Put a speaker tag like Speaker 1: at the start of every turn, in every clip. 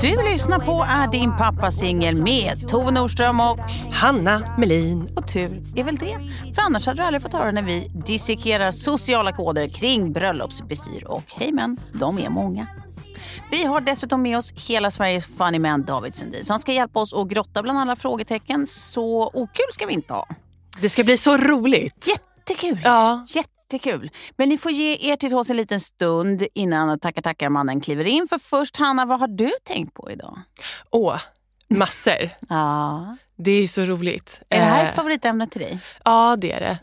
Speaker 1: Du lyssnar på Är din pappa singel med Tove Nordström och
Speaker 2: Hanna Melin.
Speaker 1: Och tur är väl det. För annars hade du aldrig fått höra när vi dissekerar sociala koder kring bröllopsbestyr. Och hej men, de är många. Vi har dessutom med oss hela Sveriges funny man David Sundin som ska hjälpa oss att grotta bland alla frågetecken. Så okul ska vi inte ha.
Speaker 2: Det ska bli så roligt.
Speaker 1: Jättekul!
Speaker 2: Ja.
Speaker 1: Jättekul. Men ni får ge er till tåls en liten stund innan tackar tackar mannen kliver in. För först Hanna, vad har du tänkt på idag?
Speaker 2: Åh, massor.
Speaker 1: Ja.
Speaker 2: Det är ju så roligt.
Speaker 1: Är det här
Speaker 2: Eh,
Speaker 1: ett favoritämne till dig?
Speaker 2: Ja, det är det.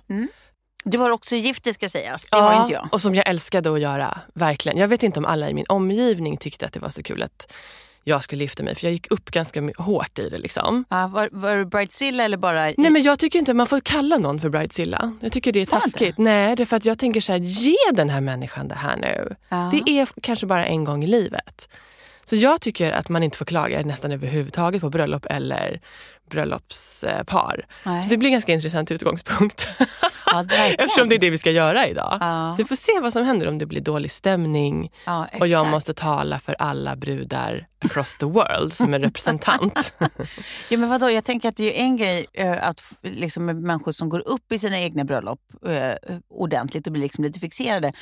Speaker 1: Du var också gift, det ska sägas. Det
Speaker 2: ja,
Speaker 1: var inte jag.
Speaker 2: Och som jag älskade att göra, verkligen. Jag vet inte om alla i min omgivning tyckte att det var så kul att jag skulle gifta mig. För jag gick upp ganska hårt i det liksom.
Speaker 1: Ja, var, var du bridezilla eller bara...
Speaker 2: Nej men jag tycker inte man får kalla någon för bridezilla. Jag tycker det är taskigt. Nej, det är för att jag tänker så här, ge den här människan det här nu.
Speaker 1: Ja.
Speaker 2: Det är kanske bara en gång i livet. Så jag tycker att man inte får klaga nästan överhuvudtaget på bröllop eller bröllopspar.
Speaker 1: Nej.
Speaker 2: Så det blir en ganska intressant utgångspunkt.
Speaker 1: Ja.
Speaker 2: Eftersom det är det vi ska göra idag.
Speaker 1: Ja.
Speaker 2: Så vi får se vad som händer om det blir dålig stämning
Speaker 1: Ja,
Speaker 2: och jag måste tala för alla brudar across the world som en representant.
Speaker 1: Ja, men vadå? Jag tänker att det är en grej eh, att liksom, människor som går upp i sina egna bröllop eh, ordentligt och blir liksom lite fixerade.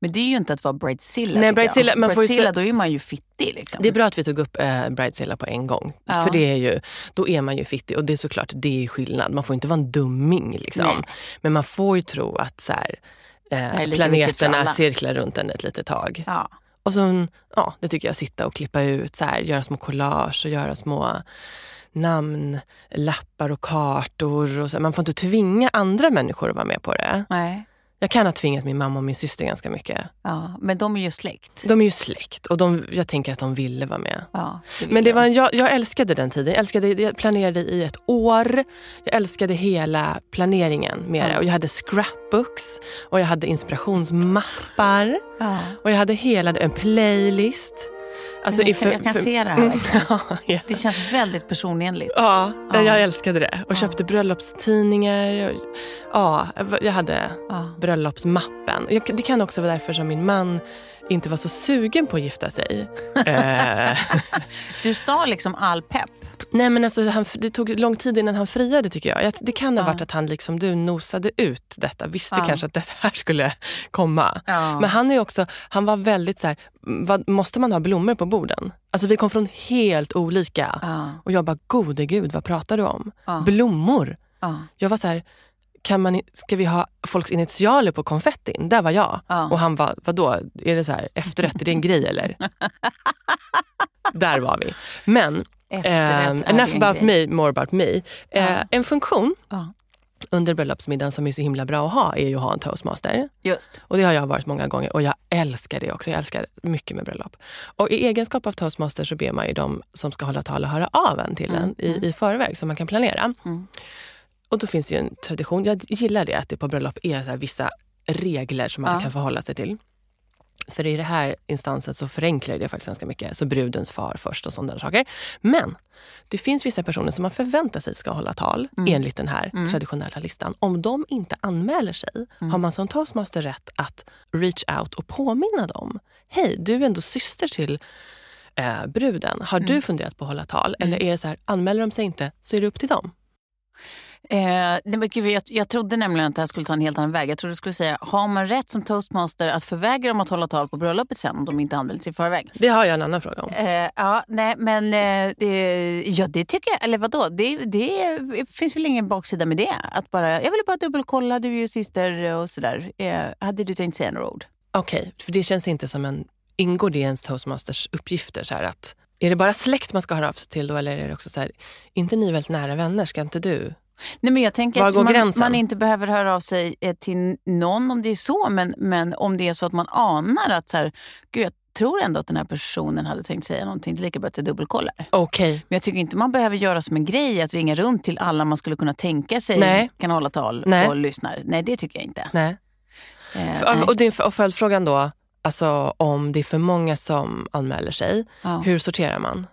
Speaker 1: Men det är ju inte att vara bridezilla.
Speaker 2: Nej, bridezilla- man får ju
Speaker 1: bridezilla, då är man ju fittig. Liksom.
Speaker 2: Det är bra att vi tog upp eh, bridezilla på en gång. För det är ju, då är man ju fittig och det är såklart det är skillnad. Man får inte vara en dumming. Liksom.
Speaker 1: Nej.
Speaker 2: Men man får ju tro att så här,
Speaker 1: är
Speaker 2: eh, planeterna cirklar runt en ett litet tag.
Speaker 1: Ja.
Speaker 2: Och så, ja, det tycker jag, sitta och klippa ut, så här, göra små collage och göra små namnlappar och kartor. Och så. Man får inte tvinga andra människor att vara med på det.
Speaker 1: Nej.
Speaker 2: Jag kan ha tvingat min mamma och min syster ganska mycket.
Speaker 1: Ja, men de är ju släkt.
Speaker 2: De är ju släkt och de, jag tänker att de ville vara med.
Speaker 1: Ja, vill
Speaker 2: Men det
Speaker 1: de.
Speaker 2: var, jag, jag älskade den tiden. Jag, älskade, jag planerade i ett år. Jag älskade hela planeringen med det.
Speaker 1: Ja.
Speaker 2: Och jag hade scrapbooks och jag hade inspirationsmappar.
Speaker 1: Ja.
Speaker 2: Och jag hade hela en playlist. Alltså,
Speaker 1: jag, kan, jag kan se det här verkligen.
Speaker 2: ja, ja.
Speaker 1: Det känns väldigt personenligt.
Speaker 2: Ja,
Speaker 1: Ja.
Speaker 2: jag älskade det. Och köpte bröllopstidningar. Och, ja, jag hade bröllopsmappen. Jag, det kan också vara därför som min man inte var så sugen på att gifta sig. eh,
Speaker 1: Du stal liksom all pepp.
Speaker 2: nej men alltså, han, det tog lång tid innan han friade tycker jag. det kan ha
Speaker 1: Ja.
Speaker 2: varit att han liksom du nosade ut detta. Visste
Speaker 1: Ja.
Speaker 2: kanske att det här skulle komma.
Speaker 1: Ja.
Speaker 2: Men han är också, han var väldigt så här, vad, måste man ha blommor på borden? Alltså vi kom från helt olika. Och jag bara, gode gud vad pratar du om? Blommor?
Speaker 1: Ja.
Speaker 2: Jag var så här, kan man, ska vi ha folks initialer på konfettin? Där var jag.
Speaker 1: Ja.
Speaker 2: Och han var, vadå, är det så här, efterrätt, är det en grej eller? Där var vi. Men,
Speaker 1: är
Speaker 2: enough
Speaker 1: en
Speaker 2: about
Speaker 1: grej.
Speaker 2: me, more about me. Eh,
Speaker 1: Ja.
Speaker 2: En funktion
Speaker 1: Ja.
Speaker 2: under bröllopsmiddagen som är så himla bra att ha är ju att ha en toastmaster.
Speaker 1: Just.
Speaker 2: Och det har jag varit många gånger och jag älskar det också. Jag älskar mycket med bröllop. Och i egenskap av toastmaster så ber man ju de som ska hålla tal att höra av en till
Speaker 1: Mm,
Speaker 2: en i, i förväg så man kan planera.
Speaker 1: Mm.
Speaker 2: Och då finns det ju en tradition, jag gillar det att det på bröllop är så vissa regler som man
Speaker 1: Ja.
Speaker 2: kan förhålla sig till. För i det här instansen så förenklar det faktiskt ganska mycket. Så brudens far först och sådana saker. Men det finns vissa personer som man förväntar sig ska hålla tal
Speaker 1: Mm.
Speaker 2: enligt den här traditionella listan. Om de inte anmäler sig
Speaker 1: Mm.
Speaker 2: har man som toastmaster rätt att reach out och påminna dem. Hej, du är ändå syster till eh, bruden. Har
Speaker 1: Mm.
Speaker 2: du funderat på att hålla tal? Eller är det så här, anmäler de sig inte så är det upp till dem.
Speaker 1: Eh, nej, men gud, jag, jag trodde nämligen att det här skulle ta en helt annan väg. Jag trodde du skulle säga, har man rätt som toastmaster att förvägra dem att hålla tal på bröllopet sen om de inte anmält sig i förväg?
Speaker 2: Det har jag en annan fråga om.
Speaker 1: Eh, ja, nej, men eh, det, ja, det tycker jag. Eller vadå? Det, det finns väl ingen baksida med det? Att bara, jag ville bara dubbelkolla, du är ju syster och sådär. Eh, hade du tänkt säga några ord?
Speaker 2: Okej, för det känns inte som en... Ingår det i ens toastmasters uppgifter? Så här att, är det bara släkt man ska höra av sig till då? Eller är det också så här, inte ni väldigt nära vänner? Ska inte du?
Speaker 1: Nej, men jag tänker
Speaker 2: Var
Speaker 1: att
Speaker 2: går
Speaker 1: man,
Speaker 2: gränsen?
Speaker 1: man inte behöver höra av sig eh, till någon om det är så. Men, men om det är så att man anar att så här, Gud, jag tror ändå att den här personen hade tänkt säga någonting. Det är lika bra att jag dubbelkollar.
Speaker 2: Okej.
Speaker 1: Men jag tycker inte man behöver göra som en grej att ringa runt till alla man skulle kunna tänka sig
Speaker 2: Nej.
Speaker 1: kan hålla tal
Speaker 2: Nej.
Speaker 1: och lyssnar. Nej, det tycker jag inte.
Speaker 2: Nej.
Speaker 1: Eh.
Speaker 2: Och, din, och följdfrågan då, alltså om det är för många som anmäler sig,
Speaker 1: Ja.
Speaker 2: hur sorterar man?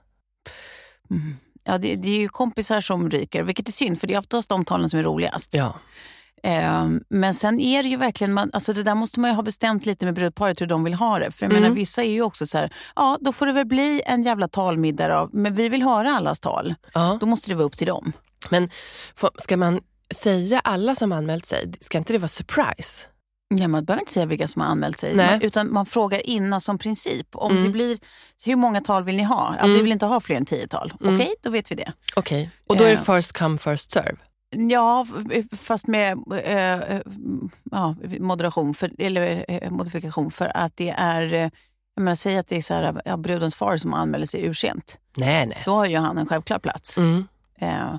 Speaker 1: Mm. Ja, det, det är ju kompisar som ryker, vilket är synd för det är oftast de talen som är roligast.
Speaker 2: Ja.
Speaker 1: Eh, men sen är det ju verkligen, man, alltså det där måste man ju ha bestämt lite med brudparet hur de vill ha det. För jag
Speaker 2: Mm.
Speaker 1: menar, vissa är ju också så här, ja då får det väl bli en jävla talmiddag då, men vi vill höra allas tal.
Speaker 2: Ja.
Speaker 1: Då måste det vara upp till dem.
Speaker 2: Men ska man säga alla som anmält sig, ska inte det vara surprise?
Speaker 1: Ja, man behöver inte säga vilka som har anmält sig, man, utan man frågar innan som princip. Om
Speaker 2: Mm.
Speaker 1: det blir, hur många tal vill ni ha? Ja, Vi vill inte ha fler än tio tal.
Speaker 2: Mm.
Speaker 1: Okej, då vet vi det.
Speaker 2: Okej. Och då är det
Speaker 1: Eh.
Speaker 2: first come first serve?
Speaker 1: Ja, fast med eh, eh, ja, moderation, för, eller eh, modifikation. För att det är, eh, jag menar, säg att det är så här, ja, brudens far som anmäler sig ursent.
Speaker 2: Nej, nej.
Speaker 1: Då har ju han en självklar plats.
Speaker 2: Mm.
Speaker 1: Eh,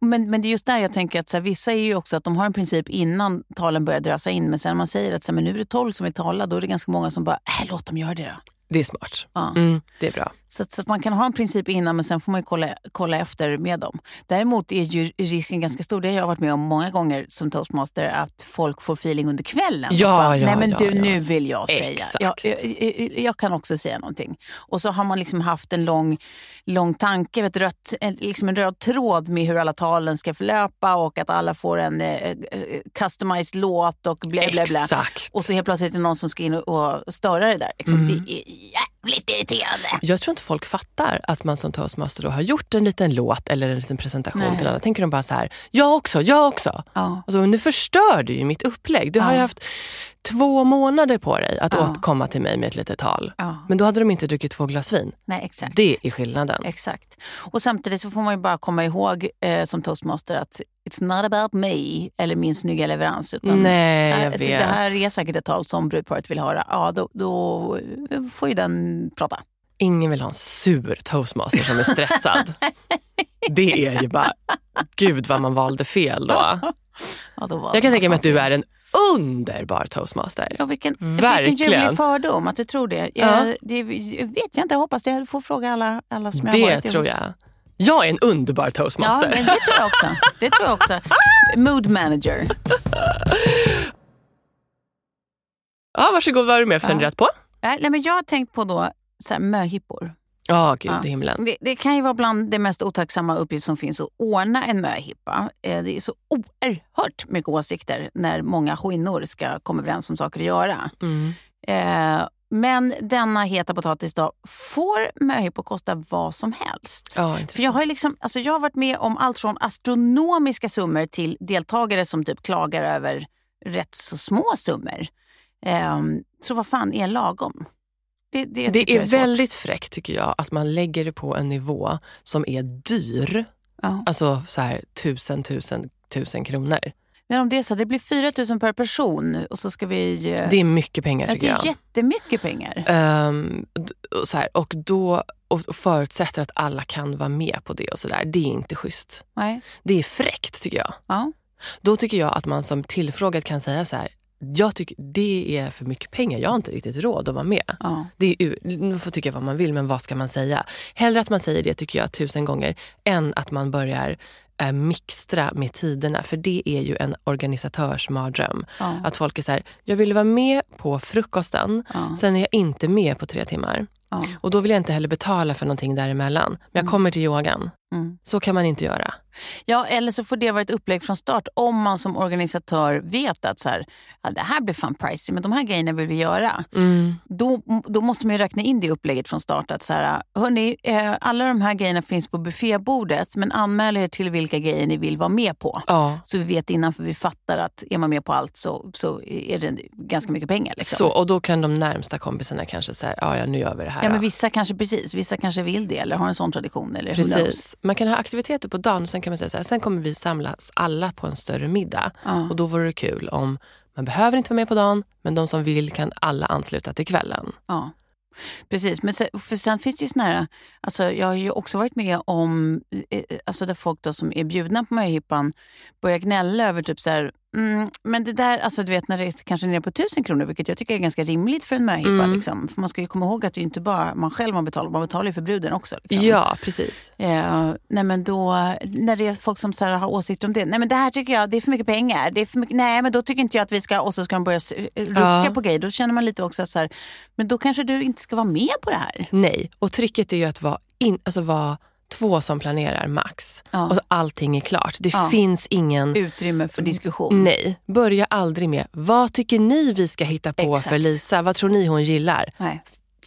Speaker 1: men, men det är just där jag tänker att så här, vissa är ju också att de har en princip innan talen börjar drösa in. Men sen när man säger att så här, men nu är det tolv som vill tala, då är det ganska många som bara, äh, låt dem göra det då.
Speaker 2: Det är smart.
Speaker 1: Ja.
Speaker 2: Mm, det är bra.
Speaker 1: Så, att, så att man kan ha en princip innan men sen får man kolla, kolla efter med dem. Däremot är ju risken ganska stor, det har jag varit med om många gånger som toastmaster, att folk får feeling under kvällen.
Speaker 2: Ja,
Speaker 1: bara,
Speaker 2: ja,
Speaker 1: Nej men
Speaker 2: ja,
Speaker 1: du,
Speaker 2: ja.
Speaker 1: nu vill jag säga.
Speaker 2: Exakt.
Speaker 1: Jag, jag, jag, kan också säga någonting. Och så har man liksom haft en lång, lång tanke, ett rött, en, liksom en röd tråd med hur alla talen ska förlöpa och att alla får en eh, eh, customized låt och blä blä blä.
Speaker 2: Exakt.
Speaker 1: Och så helt plötsligt är det någon som ska in och, och störa det där. Liksom.
Speaker 2: Mm.
Speaker 1: Det är jävligt irriterande.
Speaker 2: Jag tror inte folk fattar att man som toastmaster då har gjort en liten låt eller en liten presentation
Speaker 1: Nej.
Speaker 2: till alla. tänker de bara så här, jag också, jag också.
Speaker 1: Ja.
Speaker 2: Alltså, nu förstör du ju mitt upplägg. Du har ju
Speaker 1: Ja.
Speaker 2: haft två månader på dig att
Speaker 1: Ja.
Speaker 2: återkomma till mig med ett litet tal.
Speaker 1: Ja.
Speaker 2: Men då hade de inte druckit två glas vin.
Speaker 1: Nej, exakt.
Speaker 2: Det är skillnaden.
Speaker 1: Exakt. Och samtidigt så får man ju bara komma ihåg eh, som toastmaster att it's not about me eller min snygga leverans. Utan
Speaker 2: Nej, jag
Speaker 1: eh,
Speaker 2: vet.
Speaker 1: Det här är säkert ett tal som brudparet vill höra. Ja, då, då får ju den prata.
Speaker 2: Ingen vill ha en sur toastmaster som är stressad. det är ju bara, gud vad man valde fel då.
Speaker 1: Ja, då
Speaker 2: Jag kan
Speaker 1: det
Speaker 2: tänka mig att du är en underbar toastmaster.
Speaker 1: Ja, vilken, vilken
Speaker 2: Verkligen.
Speaker 1: ljuvlig fördom att du tror det.
Speaker 2: Ja.
Speaker 1: Jag, det vet jag inte, jag hoppas det. Jag får fråga alla, alla som jag har
Speaker 2: Det
Speaker 1: varit
Speaker 2: tror
Speaker 1: hos.
Speaker 2: jag. Jag är en underbar
Speaker 1: Ja,
Speaker 2: toastmaster.
Speaker 1: men det tror jag också. Det tror jag också. Mood manager.
Speaker 2: Ja, varsågod, vad har du mer funderat på?
Speaker 1: Nej, men jag har tänkt på då så här, möhippor.
Speaker 2: Ja, gud
Speaker 1: Ja.
Speaker 2: himlen.
Speaker 1: Det, det kan ju vara bland det mest otacksamma uppgift som finns att ordna en möhippa. Eh, Det är så oerhört mycket åsikter när många skinnor ska komma överens om saker att göra.
Speaker 2: Mm.
Speaker 1: Eh, Men denna heta potatis då, får möhippor kosta vad som helst?
Speaker 2: Ja,
Speaker 1: För jag har, liksom, alltså jag har varit med om allt från astronomiska summor till deltagare som typ klagar över rätt så små summor. Ehm, så vad fan är lagom? Det, det,
Speaker 2: Det är
Speaker 1: svårt.
Speaker 2: väldigt fräckt tycker jag att man lägger det på en nivå som är dyr.
Speaker 1: Ja.
Speaker 2: Alltså så här tusen, tusen, tusen kronor.
Speaker 1: Men om det är så, det blir 4 000 per person och så ska vi... eh,
Speaker 2: Det är mycket pengar tycker
Speaker 1: det är
Speaker 2: jag.
Speaker 1: jättemycket pengar.
Speaker 2: D- och, så här, och då och förutsätter att alla kan vara med på det och sådär. Det är inte schysst.
Speaker 1: Nej.
Speaker 2: Det är fräckt tycker jag.
Speaker 1: Ja.
Speaker 2: Då tycker jag att man som tillfrågad kan säga så här. Jag tycker det är för mycket pengar. Jag har inte riktigt råd att vara med.
Speaker 1: Ja.
Speaker 2: Det är, man får tycka vad man vill, men vad ska man säga? Hellre att man säger det tycker jag tusen gånger än att man börjar eh, mixtra med tiderna. För det är ju en organisatörs mardröm.
Speaker 1: Ja.
Speaker 2: Att folk är så här, jag vill vara med på frukosten,
Speaker 1: Ja.
Speaker 2: sen är jag inte med på tre timmar.
Speaker 1: Ja.
Speaker 2: Och då vill jag inte heller betala för någonting däremellan. Men jag kommer till yogan.
Speaker 1: Mm.
Speaker 2: Så kan man inte göra.
Speaker 1: ja, eller så får det vara ett upplägg från start om man som organisatör vet att så här, ja, det här blir fan pricey, men de här grejerna vill vi göra. Då, då måste man ju räkna in det upplägget från start. Att så här, hörni, eh, alla de här grejerna finns på buffébordet, men anmäl er till vilka grejer ni vill vara med på.
Speaker 2: Ja,
Speaker 1: Så vi vet innan, för vi fattar att är man med på allt så, så är det ganska mycket pengar. Liksom.
Speaker 2: så, och då kan de närmsta kompisarna kanske säga, ja, ja nu gör vi det här.
Speaker 1: Ja, men
Speaker 2: då."
Speaker 1: vissa kanske precis, vissa kanske vill det eller har en sån tradition. Eller.
Speaker 2: Precis. Man kan ha aktiviteter på dagen och sen kan man säga så här, sen kommer vi samlas alla på en större middag.
Speaker 1: Ja.
Speaker 2: Och då vore det kul om, man behöver inte vara med på dagen, men de som vill kan alla ansluta till kvällen.
Speaker 1: Ja. Precis, men sen, för sen finns det ju såna här, alltså jag har ju också varit med om eh, alltså där folk då som är bjudna på möhippan börjar gnälla över typ så här, mm, men det där, alltså du vet när det är kanske nere på tusen kronor, vilket jag tycker är ganska rimligt för en möhippa.
Speaker 2: Mm.
Speaker 1: Liksom. För man ska ju komma ihåg att det är inte bara man själv man betalar, man betalar ju för bruden också. Liksom.
Speaker 2: Ja, precis.
Speaker 1: Eh, nej men då, när det är folk som så här har åsikter om det. Nej men det här tycker jag, det är för mycket pengar. Det är för mycket, nej men då tycker inte jag att vi ska, och så ska de börja s- rucka
Speaker 2: Ja.
Speaker 1: på grejer. Då känner man lite också att så här, men då kanske du inte ska vara med på det här.
Speaker 2: Nej, och tricket är ju att vara, in, alltså vara två som planerar max.
Speaker 1: Ja.
Speaker 2: Och så allting är klart. Det
Speaker 1: Ja.
Speaker 2: finns ingen...
Speaker 1: Utrymme för diskussion.
Speaker 2: Nej, börja aldrig med vad tycker ni vi ska hitta på
Speaker 1: Exakt.
Speaker 2: för Lisa? Vad tror ni hon gillar?
Speaker 1: Nej.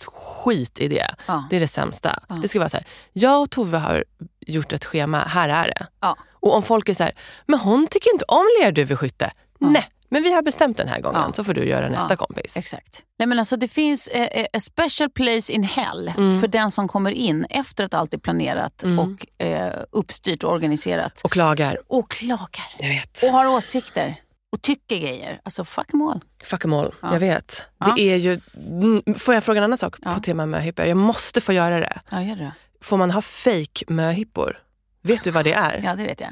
Speaker 2: Skit i det.
Speaker 1: Ja.
Speaker 2: Det är det sämsta. Det ska vara så här, jag och Tove har gjort ett schema, här är det. Och om folk är så här, men hon tycker inte om lerduveskytte. Nej, men vi har bestämt den här gången
Speaker 1: Ja.
Speaker 2: så får du göra nästa
Speaker 1: Ja.
Speaker 2: kompis.
Speaker 1: Exakt. Nej, men alltså, det finns eh, eh, a special place in hell
Speaker 2: Mm.
Speaker 1: för den som kommer in efter att allt är planerat och eh, uppstyrt och organiserat.
Speaker 2: Och klagar.
Speaker 1: Och klagar.
Speaker 2: Jag vet.
Speaker 1: Och har åsikter. Och tycker grejer. Alltså fuck them all.
Speaker 2: Fuck em all.
Speaker 1: Ja.
Speaker 2: Jag vet.
Speaker 1: Ja.
Speaker 2: Det är ju, mm, får jag fråga en annan sak
Speaker 1: Ja.
Speaker 2: på tema möhippor? Jag måste få göra det.
Speaker 1: Ja, gör det.
Speaker 2: Får man ha fake möhippor? Vet du vad det är?
Speaker 1: Ja, det vet jag.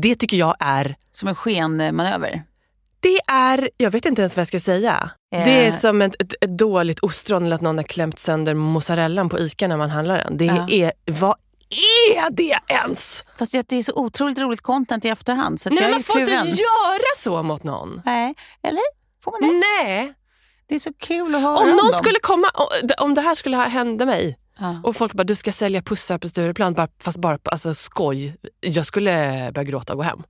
Speaker 2: Det tycker jag är
Speaker 1: Som en skenmanöver.
Speaker 2: Det är, jag vet inte ens vad jag ska säga.
Speaker 1: Eh.
Speaker 2: Det är som ett, ett, ett dåligt ostron eller att någon har klämt sönder mozzarellan på ICA när man handlar den. Det
Speaker 1: Ja.
Speaker 2: är, vad är det ens?
Speaker 1: Fast det är så otroligt roligt content i efterhand. Så
Speaker 2: Nej, man får inte
Speaker 1: kluven.
Speaker 2: göra så mot någon.
Speaker 1: Nej, eller? Får man det?
Speaker 2: Nej.
Speaker 1: Det är så kul att höra
Speaker 2: Om någon
Speaker 1: dem.
Speaker 2: skulle komma, om det här skulle hända mig
Speaker 1: Ja.
Speaker 2: och folk bara du ska sälja pussar på Stureplan bara- fast bara alltså, skoj. Jag skulle börja gråta och gå hem.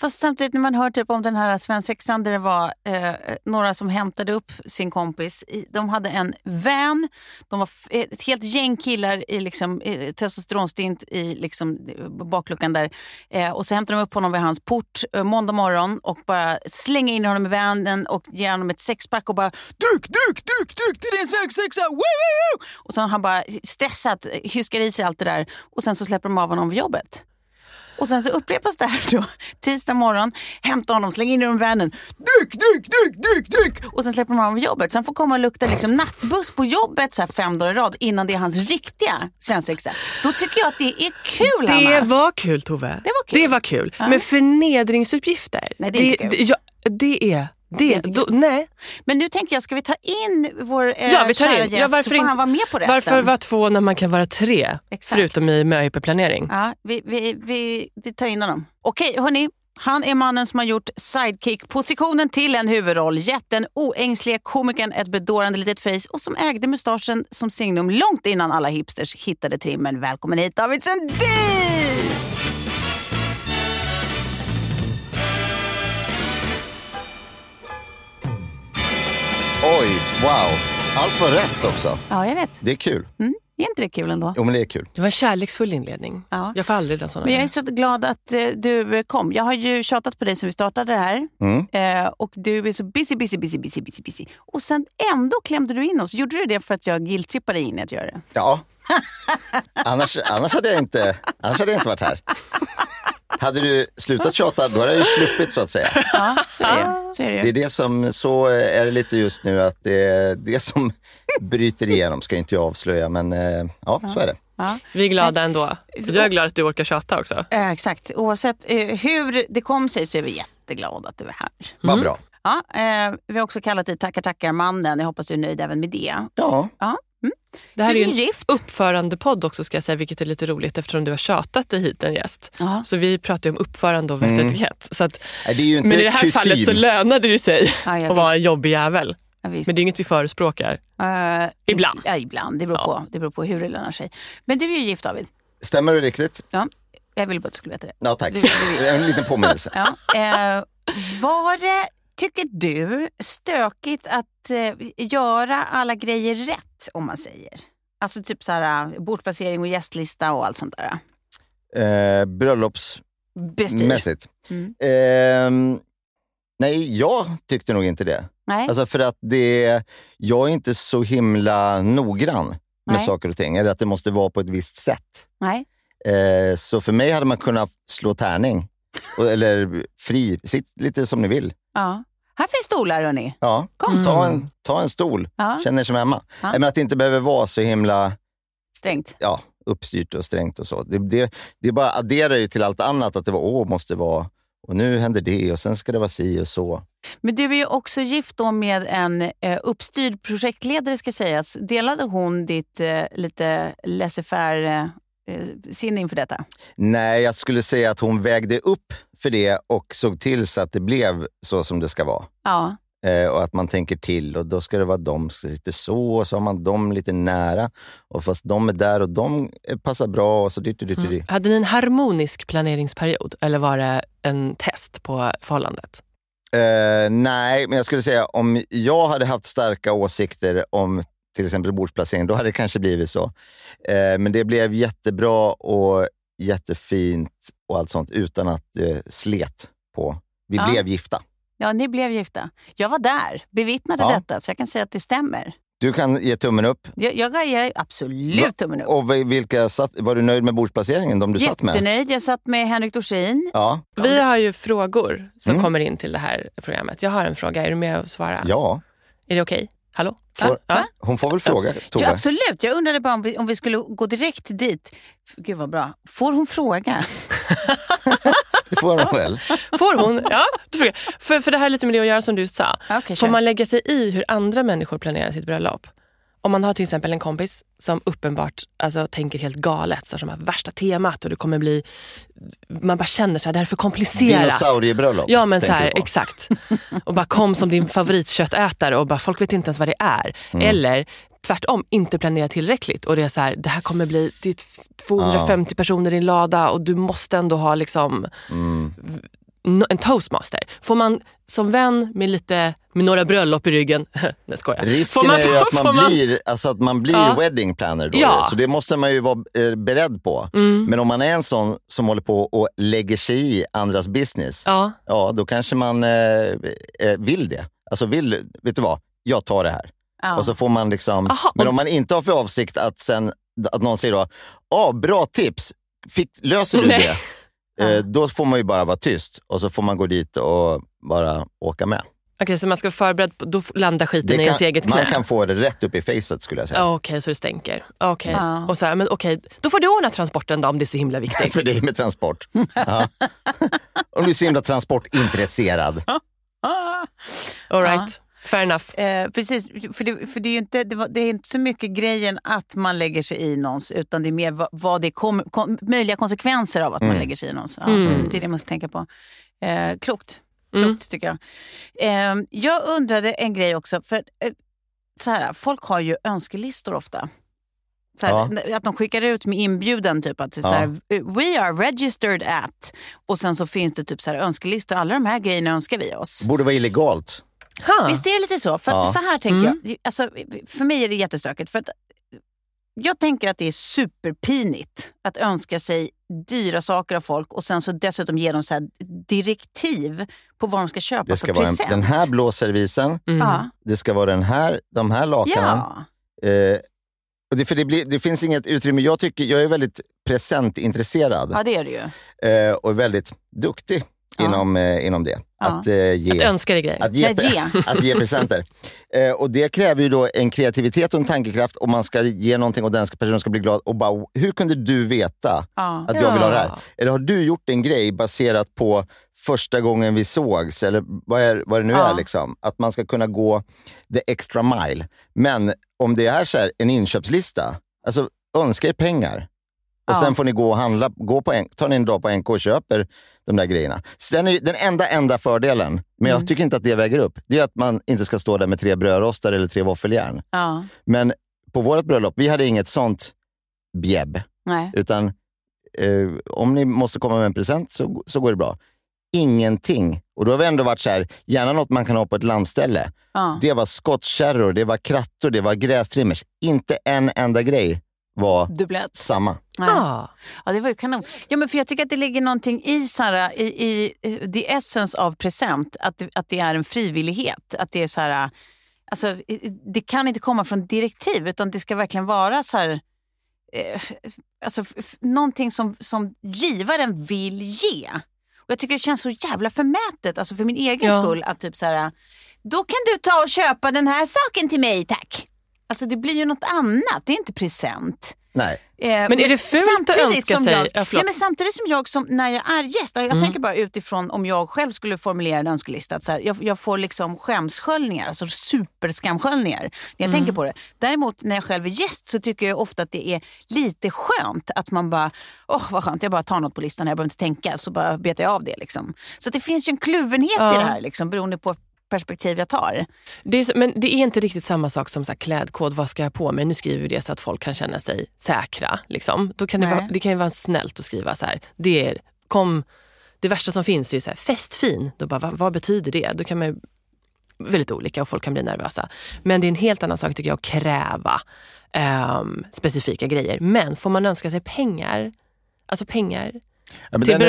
Speaker 1: Fast samtidigt när man hör typ om den här svensexan där det var eh, några som hämtade upp sin kompis. De hade en van, de var ett helt gäng killar i liksom, eh, testosteronstint i liksom, bakluckan där. Eh, och så hämtade de upp honom vid hans port eh, måndag morgon och bara slänger in honom i vanen och ger honom ett sexpack och bara dryck, dryck, dryck, dryck till din svensexa! Och sen han bara stressat hyskar i sig allt det där och sen så släpper de av honom vid jobbet. Och sen så upprepas det här då. Tisdag morgon, hämta honom, släng in i vanen. Dryck, dryck, dryck, dryck, dryck! Och sen släpper de honom vid jobbet. Han får komma och lukta liksom nattbuss på jobbet så fem dagar i rad innan det är hans riktiga svensexa. Då tycker jag att det är kul,
Speaker 2: Det
Speaker 1: Anna.
Speaker 2: var kul Tove.
Speaker 1: Det var kul.
Speaker 2: Det var kul.
Speaker 1: Ja.
Speaker 2: Men förnedringsuppgifter.
Speaker 1: Nej, det är inte kul.
Speaker 2: Det, ja, det är... Det, då, nej.
Speaker 1: Men nu tänker jag, ska vi ta in vår eh,
Speaker 2: Ja, vi tar
Speaker 1: kära
Speaker 2: in.
Speaker 1: gäst
Speaker 2: Ja,
Speaker 1: så får
Speaker 2: in-
Speaker 1: han vara med på resten?
Speaker 2: Varför vara två när man kan vara tre?
Speaker 1: Exakt.
Speaker 2: Förutom i möhippeplanering.
Speaker 1: Ja, vi, vi, vi, vi tar in honom. Okej, hörni. Han är mannen som har gjort sidekick-positionen till en huvudroll, gett den oängsliga komikern ett bedårande litet face och som ägde mustaschen som signum långt innan alla hipsters hittade trimmen. Välkommen hit David Sundin!
Speaker 3: Oj, wow. Allt var rätt också.
Speaker 1: Ja, jag vet.
Speaker 3: Det är kul.
Speaker 1: Mm, är inte det kul ändå?
Speaker 3: Jo, men det är kul.
Speaker 2: Det var en kärleksfull inledning.
Speaker 1: Ja.
Speaker 2: Jag får aldrig den såna.
Speaker 1: Men jag är så glad att eh, du eh, kom. Jag har ju tjatat på dig sen vi startade det här.
Speaker 3: Mm.
Speaker 1: Eh, och du är så busy, busy, busy, busy, busy, busy. Och sen ändå klämde du in oss. Gjorde du det för att jag guilt-trippade in att göra det?
Speaker 3: Ja. Annars, annars, hade jag inte, annars hade jag inte varit här. Hade du slutat tjata, då hade ju sluppit så att säga.
Speaker 1: Ja, så är det. Så är det
Speaker 3: Det är det som, så är det lite just nu att det det som bryter igenom, ska inte jag avslöja, men eh, ja, så är det.
Speaker 1: Ja.
Speaker 2: Vi är glada ändå. Jag är glad att du orkar tjata också.
Speaker 1: Eh, exakt. Oavsett eh, hur det kom sig så är vi jätteglada att du är här.
Speaker 3: Vad bra.
Speaker 1: Ja, eh, vi har också kallat dig Tackar tackar-mannen. Jag hoppas du är nöjd även med det.
Speaker 3: Ja,
Speaker 1: Ja.
Speaker 2: Det här
Speaker 1: Du
Speaker 2: är
Speaker 1: är
Speaker 2: ju en
Speaker 1: gift.
Speaker 2: uppförandepodd också ska jag säga, vilket är lite roligt eftersom du har tjatat dig hit en gäst.
Speaker 1: Ja.
Speaker 2: Så vi pratar ju om uppförande och vett och etikett. Så att,
Speaker 3: Nej, det är ju inte
Speaker 2: men i det här
Speaker 3: kutym.
Speaker 2: fallet så lönade det sig
Speaker 1: Ja, ja,
Speaker 2: att vara en jobbig jävel.
Speaker 1: Ja, visst.
Speaker 2: Men det är inget vi förespråkar.
Speaker 1: Eh,
Speaker 2: Ibland.
Speaker 1: Ja, ibland. Det beror,
Speaker 2: Ja.
Speaker 1: på. det beror på hur det lönar sig. Men du är ju gift David.
Speaker 3: Stämmer det riktigt?
Speaker 1: Ja. Jag ville bara att du skulle veta det.
Speaker 3: Ja, tack.
Speaker 1: Du- du-
Speaker 3: En liten påminnelse.
Speaker 1: Ja. Eh, var det, tycker du, stökigt att eh, göra alla grejer rätt om man säger? Alltså typ så här, bortplacering och gästlista och allt sånt där.
Speaker 3: Eh, bröllopsmässigt.
Speaker 1: Mm.
Speaker 3: Ehm, nej, jag tyckte nog inte det.
Speaker 1: Nej?
Speaker 3: Alltså för att det, jag är inte så himla noggrann med
Speaker 1: Nej.
Speaker 3: saker och ting. Eller att det måste vara på ett visst sätt.
Speaker 1: Nej?
Speaker 3: Eh, så för mig hade man kunnat slå tärning. Eller fri, sitt lite som ni vill.
Speaker 1: Ja. Här finns stolar hörni.
Speaker 3: Ja,
Speaker 1: Kom.
Speaker 3: ta, en, ta en stol,
Speaker 1: Ja.
Speaker 3: känn er som hemma.
Speaker 1: Ja.
Speaker 3: Men att det inte behöver vara så himla
Speaker 1: Strängt.
Speaker 3: ja, uppstyrt och strängt och så. Det, det, det bara adderar ju till allt annat att det var, åh, måste vara, och nu händer det och sen ska det vara si och så.
Speaker 1: Men du är ju också gift då med en eh, uppstyrd projektledare ska sägas. Delade hon ditt eh, lite laissez-faire eh, sinne inför detta?
Speaker 3: Nej, jag skulle säga att hon vägde upp för det och såg till så att det blev så som det ska vara.
Speaker 1: Ja.
Speaker 3: Eh, och att man tänker till och då ska det vara de som sitter så och så har man dem lite nära. Och fast de är där och de eh, passar bra och så dyrt, dyrt, dyrt.
Speaker 2: Hade ni en harmonisk planeringsperiod eller var det en test på förhållandet?
Speaker 3: Eh, nej, men jag skulle säga om jag hade haft starka åsikter om till exempel bordsplacering, då hade det kanske blivit så. Eh, men det blev jättebra och jättefint och allt sånt utan att det eh, slet på. Vi
Speaker 1: Ja.
Speaker 3: blev gifta.
Speaker 1: Ja, ni blev gifta. Jag var där, bevittnade
Speaker 3: Ja.
Speaker 1: detta, så jag kan säga att det stämmer.
Speaker 3: Du kan ge tummen upp.
Speaker 1: Jag, jag ger absolut
Speaker 3: Va-
Speaker 1: tummen upp.
Speaker 3: Och vi- vilka satt, var du nöjd med bordsplaceringen, de du satt med?
Speaker 1: Jättenöjd. Jag satt med Henrik Dorsin.
Speaker 3: Ja.
Speaker 2: Vi har ju frågor som
Speaker 3: Mm.
Speaker 2: kommer in till det här programmet. Jag har en fråga, är du med och svara?
Speaker 3: ja.
Speaker 2: Är det okej? Hallå?
Speaker 3: Får,
Speaker 2: Ja?
Speaker 3: Hon får väl fråga, Tove.
Speaker 1: Ja, absolut. Jag undrade bara om vi, om vi skulle gå direkt dit. Gud vad bra. Får hon fråga?
Speaker 3: Det får hon väl.
Speaker 2: Får hon? Ja, du frågar. För, för det här är lite med det att göra som du sa.
Speaker 1: Okej,
Speaker 2: Får
Speaker 1: kör.
Speaker 2: man lägga sig i hur andra människor planerar sitt bröllop? Om man har till exempel en kompis som uppenbart alltså, tänker helt galet, så som har värsta temat och det kommer bli... Man bara känner så här, det här är för komplicerat.
Speaker 3: Dinosauriebröllop.
Speaker 2: Ja men så här, exakt. Och bara kom som din favoritköttätare och bara folk vet inte ens vad det är.
Speaker 3: Mm.
Speaker 2: Eller tvärtom, inte planera tillräckligt och det är så här, det här kommer bli det är 250 personer i din lada och du måste ändå ha liksom
Speaker 3: Mm.
Speaker 2: en toastmaster. Får man som vän med lite med några bröllop i ryggen, nej skojar.
Speaker 3: Risken
Speaker 2: man-
Speaker 3: är ju att
Speaker 2: får
Speaker 3: man, blir, alltså att man blir
Speaker 2: Ja.
Speaker 3: wedding planner då.
Speaker 2: Ja.
Speaker 3: Så det måste man ju vara eh, beredd på.
Speaker 2: Mm.
Speaker 3: Men om man är en sån som håller på och lägger sig i andras business, ja,
Speaker 2: Ja,
Speaker 3: då kanske man eh, eh, vill det. Alltså vill, vet du vad, jag tar det här.
Speaker 1: Ja.
Speaker 3: Och så får man liksom,
Speaker 2: Aha,
Speaker 3: men om man inte har för avsikt att sen, att någon säger då, ah, bra tips, Fick, löser du
Speaker 2: Nej.
Speaker 3: det? Eh, då får man ju bara vara tyst och så får man gå dit och bara åka med.
Speaker 2: okej så man ska vara förberedd på, då landar skiten
Speaker 3: Det
Speaker 2: i ens eget knä.
Speaker 3: man kan få det rätt upp i facet skulle jag säga.
Speaker 2: Ja, Okej, så det stänker. Okej.
Speaker 1: Ja.
Speaker 2: Och så här, men okej, då får du ordna transporten då om det är så himla viktigt.
Speaker 3: För dig med transport. Ja. Om du är så himla transportintresserad.
Speaker 2: All right. Fair enough.
Speaker 1: Eh, precis, för, det, för det, är ju inte, det, var, det är inte så mycket grejen att man lägger sig i någons utan det är mer vad, vad det kom, kom, möjliga konsekvenser av att man lägger sig i någons. Ja,
Speaker 2: Mm.
Speaker 1: Det är det man ska tänka på. Eh, klokt,
Speaker 2: Mm.
Speaker 1: klokt tycker jag. Eh, jag undrade en grej också. För, eh, så här, folk har ju önskelistor ofta. Så här, Att de skickar ut med inbjudan, typ att så
Speaker 3: Ja.
Speaker 1: här, we are registered at. Och sen så finns det typ så här önskelistor. Alla de här grejerna önskar vi oss.
Speaker 3: Borde vara illegalt.
Speaker 2: Ha.
Speaker 1: Visst är det lite så? För att
Speaker 3: Ja.
Speaker 1: så här tänker
Speaker 2: Mm.
Speaker 1: jag. Alltså, för mig är det jättestökigt. För att, jag tänker att det är superpinigt att önska sig dyra saker av folk och sen så dessutom ge dem så direktiv på vad de ska köpa
Speaker 3: Det ska
Speaker 1: för
Speaker 3: vara en,
Speaker 1: present.
Speaker 3: den här blåservisen,
Speaker 2: Mm.
Speaker 3: det ska vara den här, de här lakanen.
Speaker 1: Ja.
Speaker 3: Eh, och det, för det, blir, det finns inget utrymme. Jag, tycker, jag är väldigt presentintresserad
Speaker 1: ja, det är det ju.
Speaker 3: eh, och väldigt duktig
Speaker 1: Ja.
Speaker 3: inom, eh, inom det. Att, eh, ge,
Speaker 2: Att önska dig grejer.
Speaker 3: att, ge,
Speaker 1: ge.
Speaker 3: att ge presenter. Eh, och det kräver ju då en kreativitet och en tankekraft och man ska ge någonting och den ska, personen ska bli glad. Och bara, hur kunde du veta
Speaker 1: Ja.
Speaker 3: att jag vill ha det här? Eller har du gjort en grej baserat på första gången vi sågs eller vad, är, vad det nu
Speaker 1: Ja.
Speaker 3: är. Liksom. Att man ska kunna gå the extra mile. Men om det är så här, en inköpslista, alltså önska er pengar. Och
Speaker 1: Ja.
Speaker 3: sen får ni gå och handla, gå på en, tar ni en dag på NK och köper de där grejerna. Så den, är, den enda, enda fördelen, men
Speaker 1: Mm.
Speaker 3: jag tycker inte att det väger upp, det är att man inte ska stå där med tre brödrostar eller tre våffeljärn.
Speaker 1: Ja.
Speaker 3: Men på vårt bröllop, vi hade inget sånt bjäbb.
Speaker 1: Nej.
Speaker 3: Utan eh, om ni måste komma med en present så, så går det bra. Ingenting. Och då har vi ändå varit så här, gärna något man kan ha på ett landställe.
Speaker 1: Ja.
Speaker 3: Det var skottkärror, det var krattor, det var grästrimmers. Inte en enda grej var
Speaker 1: Dubblett.
Speaker 3: samma.
Speaker 1: Nej.
Speaker 2: Ah.
Speaker 1: Ja, det var ju kanon. Ja, men för jag tycker att det ligger någonting i, Sara, i, i eh, the essence av present, att, det- att det är en frivillighet. Att det är så här, alltså, det kan inte komma från direktiv, utan det ska verkligen vara så här, eh, alltså, någonting som, som givaren vill ge. Och Jag tycker det känns så jävla förmätet, alltså för min egen
Speaker 2: Ja.
Speaker 1: skull, att typ så här, då kan du ta och köpa den här saken till mig, tack. Alltså det blir ju något annat, det är inte present.
Speaker 3: Nej.
Speaker 1: Eh,
Speaker 2: Men är det fult att
Speaker 1: samtidigt
Speaker 2: önska
Speaker 1: som
Speaker 2: sig-
Speaker 1: Jag,
Speaker 2: Ja,
Speaker 1: nej, men samtidigt som jag, som, när jag är gäst, jag tänker bara utifrån om jag själv skulle formulera en önskelista, att så här, jag, jag får liksom skämssköljningar, alltså superskamsköljningar när jag tänker på det. Däremot när jag själv är gäst så tycker jag ofta att det är lite skönt att man bara, åh vad skönt, jag bara tar något på listan, jag behöver inte tänka, så bara betar jag av det. Liksom. Så det finns ju en kluvenhet
Speaker 2: Ja.
Speaker 1: i det här, liksom, beroende på perspektiv jag tar.
Speaker 2: Det är, men det är inte riktigt samma sak som så klädkod, vad ska jag på mig? Nu skriver vi det så att folk kan känna sig säkra. Liksom. Då kan det, vara, det kan ju vara snällt att skriva så här, det, är, kom, det värsta som finns är ju så här, festfin. Då bara, vad, vad betyder det? Då kan man väldigt olika och folk kan bli nervösa. Men det är en helt annan sak tycker jag att kräva ehm, specifika grejer. Men får man önska sig pengar, alltså pengar,
Speaker 3: Ja,
Speaker 2: Till
Speaker 3: den, är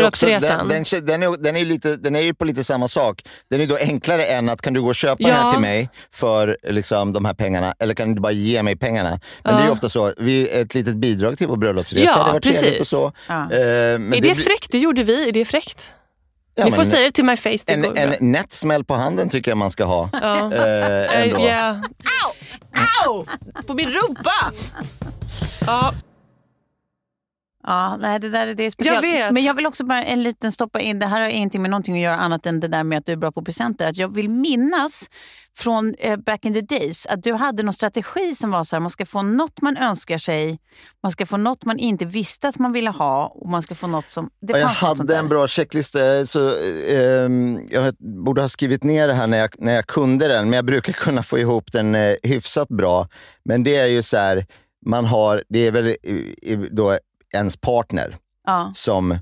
Speaker 3: den, den, den, den, ju lite, den är ju på lite samma sak. Den är då enklare än att kan du gå och köpa den
Speaker 2: Ja.
Speaker 3: här till mig för liksom, de här pengarna eller kan du bara ge mig pengarna? Men det är ju ofta så, vi ett litet bidrag till vår bröllopsresa,
Speaker 2: Ja,
Speaker 3: det var trevligt
Speaker 2: precis.
Speaker 3: och så.
Speaker 1: Ja.
Speaker 3: Eh, men
Speaker 2: är det,
Speaker 3: blir-
Speaker 2: fräckt? Det gjorde vi. Är det fräckt?
Speaker 3: ja,
Speaker 2: Ni får säga det till my face. Det
Speaker 3: en,
Speaker 2: går
Speaker 3: en nätt smäll på handen tycker jag man ska ha.
Speaker 2: Ja.
Speaker 3: Eh, ändå.
Speaker 2: Ja. Au! Au! På min rumpa! Ja,
Speaker 1: Ja, nej, det där det är speciellt.
Speaker 2: Jag vet.
Speaker 1: Men jag vill också bara en liten stoppa in, det här har ingenting med någonting att göra annat än det där med att du är bra på presenter. Att jag vill minnas från eh, back in the days att du hade någon strategi som var så här, man ska få något man önskar sig, man ska få något man inte visste att man ville ha och man ska få något som... Det
Speaker 3: Ja, jag hade en bra checklista, så, ehm, jag borde ha skrivit ner det här när jag, när jag kunde den, men jag brukar kunna få ihop den eh, hyfsat bra. Men det är ju så här, man har, det är väl eh, eh, då partner
Speaker 1: Ja,
Speaker 3: som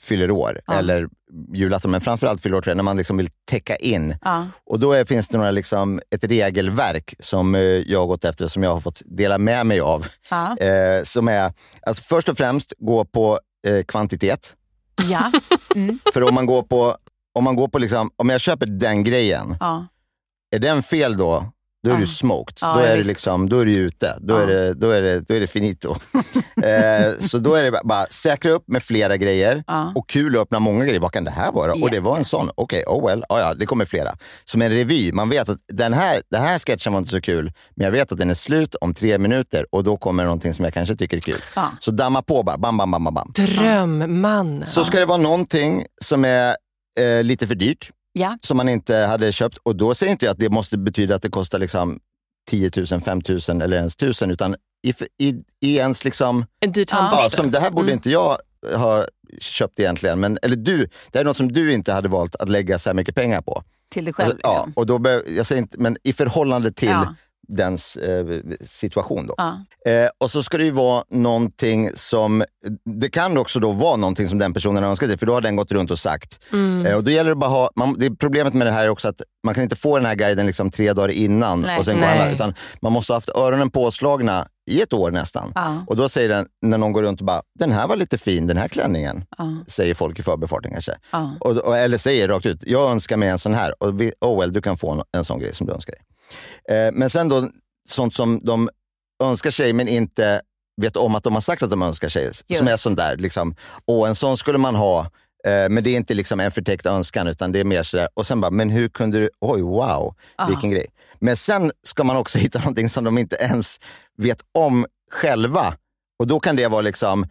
Speaker 3: fyller år,
Speaker 1: Ja.
Speaker 3: eller julafton, men framförallt fyller år tror jag, när man liksom vill täcka in.
Speaker 1: ja,
Speaker 3: Och då är, finns det några, liksom, ett regelverk som eh, jag har gått efter, som jag har fått dela med mig av.
Speaker 1: ja,
Speaker 3: Eh, som är, alltså först och främst, gå på eh, kvantitet.
Speaker 1: ja, mm,
Speaker 3: För om man går på, om man går på liksom, om jag köper den grejen, är den fel då, då är du smoked.
Speaker 1: Ja,
Speaker 3: då, är det
Speaker 1: visst.
Speaker 3: liksom, då är du ute. Då,
Speaker 1: Ja.
Speaker 3: är det, då, är det, då är det finito. eh, så då är det bara, bara säkra upp med flera grejer
Speaker 1: ja.
Speaker 3: och kul att öppna många grejer. Vad kan det här vara? Och det var en sån. Okej, oh well. Ja, ja, det kommer flera. Som en revy. Man vet att den här, den här sketchen var inte så kul, men jag vet att den är slut om tre minuter och då kommer någonting som jag kanske tycker är kul. Så damma på bara. Bam, bam, bam, bam, bam.
Speaker 2: drömman.
Speaker 3: Så ska det vara någonting som är eh, lite för dyrt
Speaker 1: ja.
Speaker 3: som man inte hade köpt. Och då säger inte jag att det måste betyda att det kostar liksom 10 000, 5 000 eller ens 1000 utan i, i, i ens liksom,
Speaker 2: En dyr
Speaker 1: Ja.
Speaker 3: ja, som det här borde
Speaker 2: Mm.
Speaker 3: inte jag ha köpt egentligen, men, eller du, det är något som du inte hade valt att lägga så här mycket pengar på.
Speaker 1: Till dig själv.
Speaker 3: Alltså, ja,
Speaker 1: Liksom.
Speaker 3: och då be, jag säger inte, men i förhållande till
Speaker 1: Ja.
Speaker 3: Dens eh, situation. Då.
Speaker 1: Ja.
Speaker 3: Eh, och så ska det ju vara någonting som, det kan också då vara någonting som den personen har önskat sig, för då har den gått runt och sagt.
Speaker 2: Mm.
Speaker 3: Eh, och då gäller det bara ha, man, det problemet med det här är också att man kan inte få den här guiden liksom tre dagar innan
Speaker 1: Nej.
Speaker 3: och sen gå alla, utan man måste ha haft öronen påslagna i ett år nästan.
Speaker 1: Ja.
Speaker 3: Och då säger den, när någon går runt och bara, den här var lite fin, den här klänningen,
Speaker 1: Ja.
Speaker 3: säger folk i förbifarten kanske. Och, och, eller säger rakt ut, jag önskar mig en sån här. Och vi, oh well, du kan få en, en sån grej som du önskar dig. Eh, men sen då, sånt som de önskar sig men inte vet om att de har sagt att de önskar sig. Som är
Speaker 1: Just.
Speaker 3: sån där, liksom, åh en sån skulle man ha. Eh, men det är inte liksom en förtäckt önskan utan det är mer sådär, och sen bara, men hur kunde du, oj wow,
Speaker 1: Ja.
Speaker 3: vilken grej. Men sen ska man också hitta någonting som de inte ens vet om själva. Och då kan det vara liksom,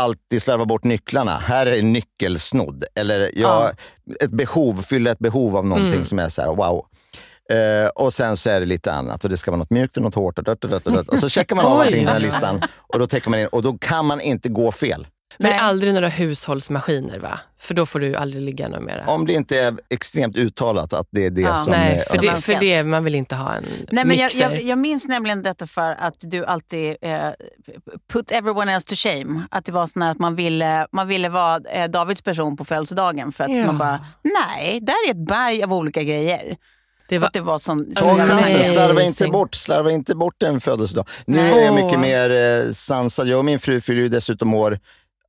Speaker 3: alltid slarva bort nycklarna. Här är nyckelsnodd. Eller jag,
Speaker 1: Ja.
Speaker 3: ett behov, fylla ett behov av någonting
Speaker 2: Mm.
Speaker 3: som är så här, wow. Eh, och sen så är det lite annat och det ska vara något mjukt och något hårt. Och, dött, och, dött, och, dött. och så checkar man av allting i den här listan och då täcker man in och då kan man inte gå fel.
Speaker 2: Men
Speaker 1: Nej.
Speaker 2: aldrig några hushållsmaskiner va? För då får du aldrig ligga något mera.
Speaker 3: Om det inte är extremt uttalat att det är det
Speaker 1: Ja.
Speaker 3: som...
Speaker 2: Nej, för det, för det, man vill inte ha en
Speaker 1: Nej, men jag, jag, jag minns nämligen detta för att du alltid eh, put everyone else to shame. Att det var sån här att man ville, man ville vara eh, Davids person på födelsedagen för att
Speaker 2: Ja.
Speaker 1: man bara, nej, där är ett berg av olika grejer.
Speaker 2: Det var,
Speaker 1: det var sån,
Speaker 3: Ta
Speaker 1: så jävla
Speaker 3: chansen,
Speaker 2: amazing.
Speaker 3: slarva inte bort, slarva inte bort en födelsedag. Nu
Speaker 1: Nej.
Speaker 3: är jag mycket mer eh, sansad. Jag och min fru fyller ju dessutom år,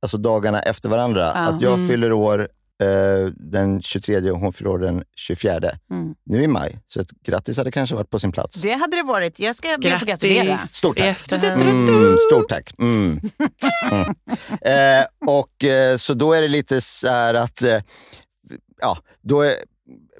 Speaker 3: alltså dagarna efter varandra.
Speaker 1: Ja.
Speaker 3: Att jag
Speaker 2: Mm.
Speaker 3: fyller år eh, den 23 och hon fyller år den 24.
Speaker 1: Mm.
Speaker 3: Nu i maj, så ett grattis hade kanske varit på sin plats.
Speaker 1: Det hade det varit. Jag ska be att få gratulera.
Speaker 3: Stort tack. Mm, stort tack. Mm. Mm. Eh, och eh, Så då är det lite så här att, eh, ja, då är,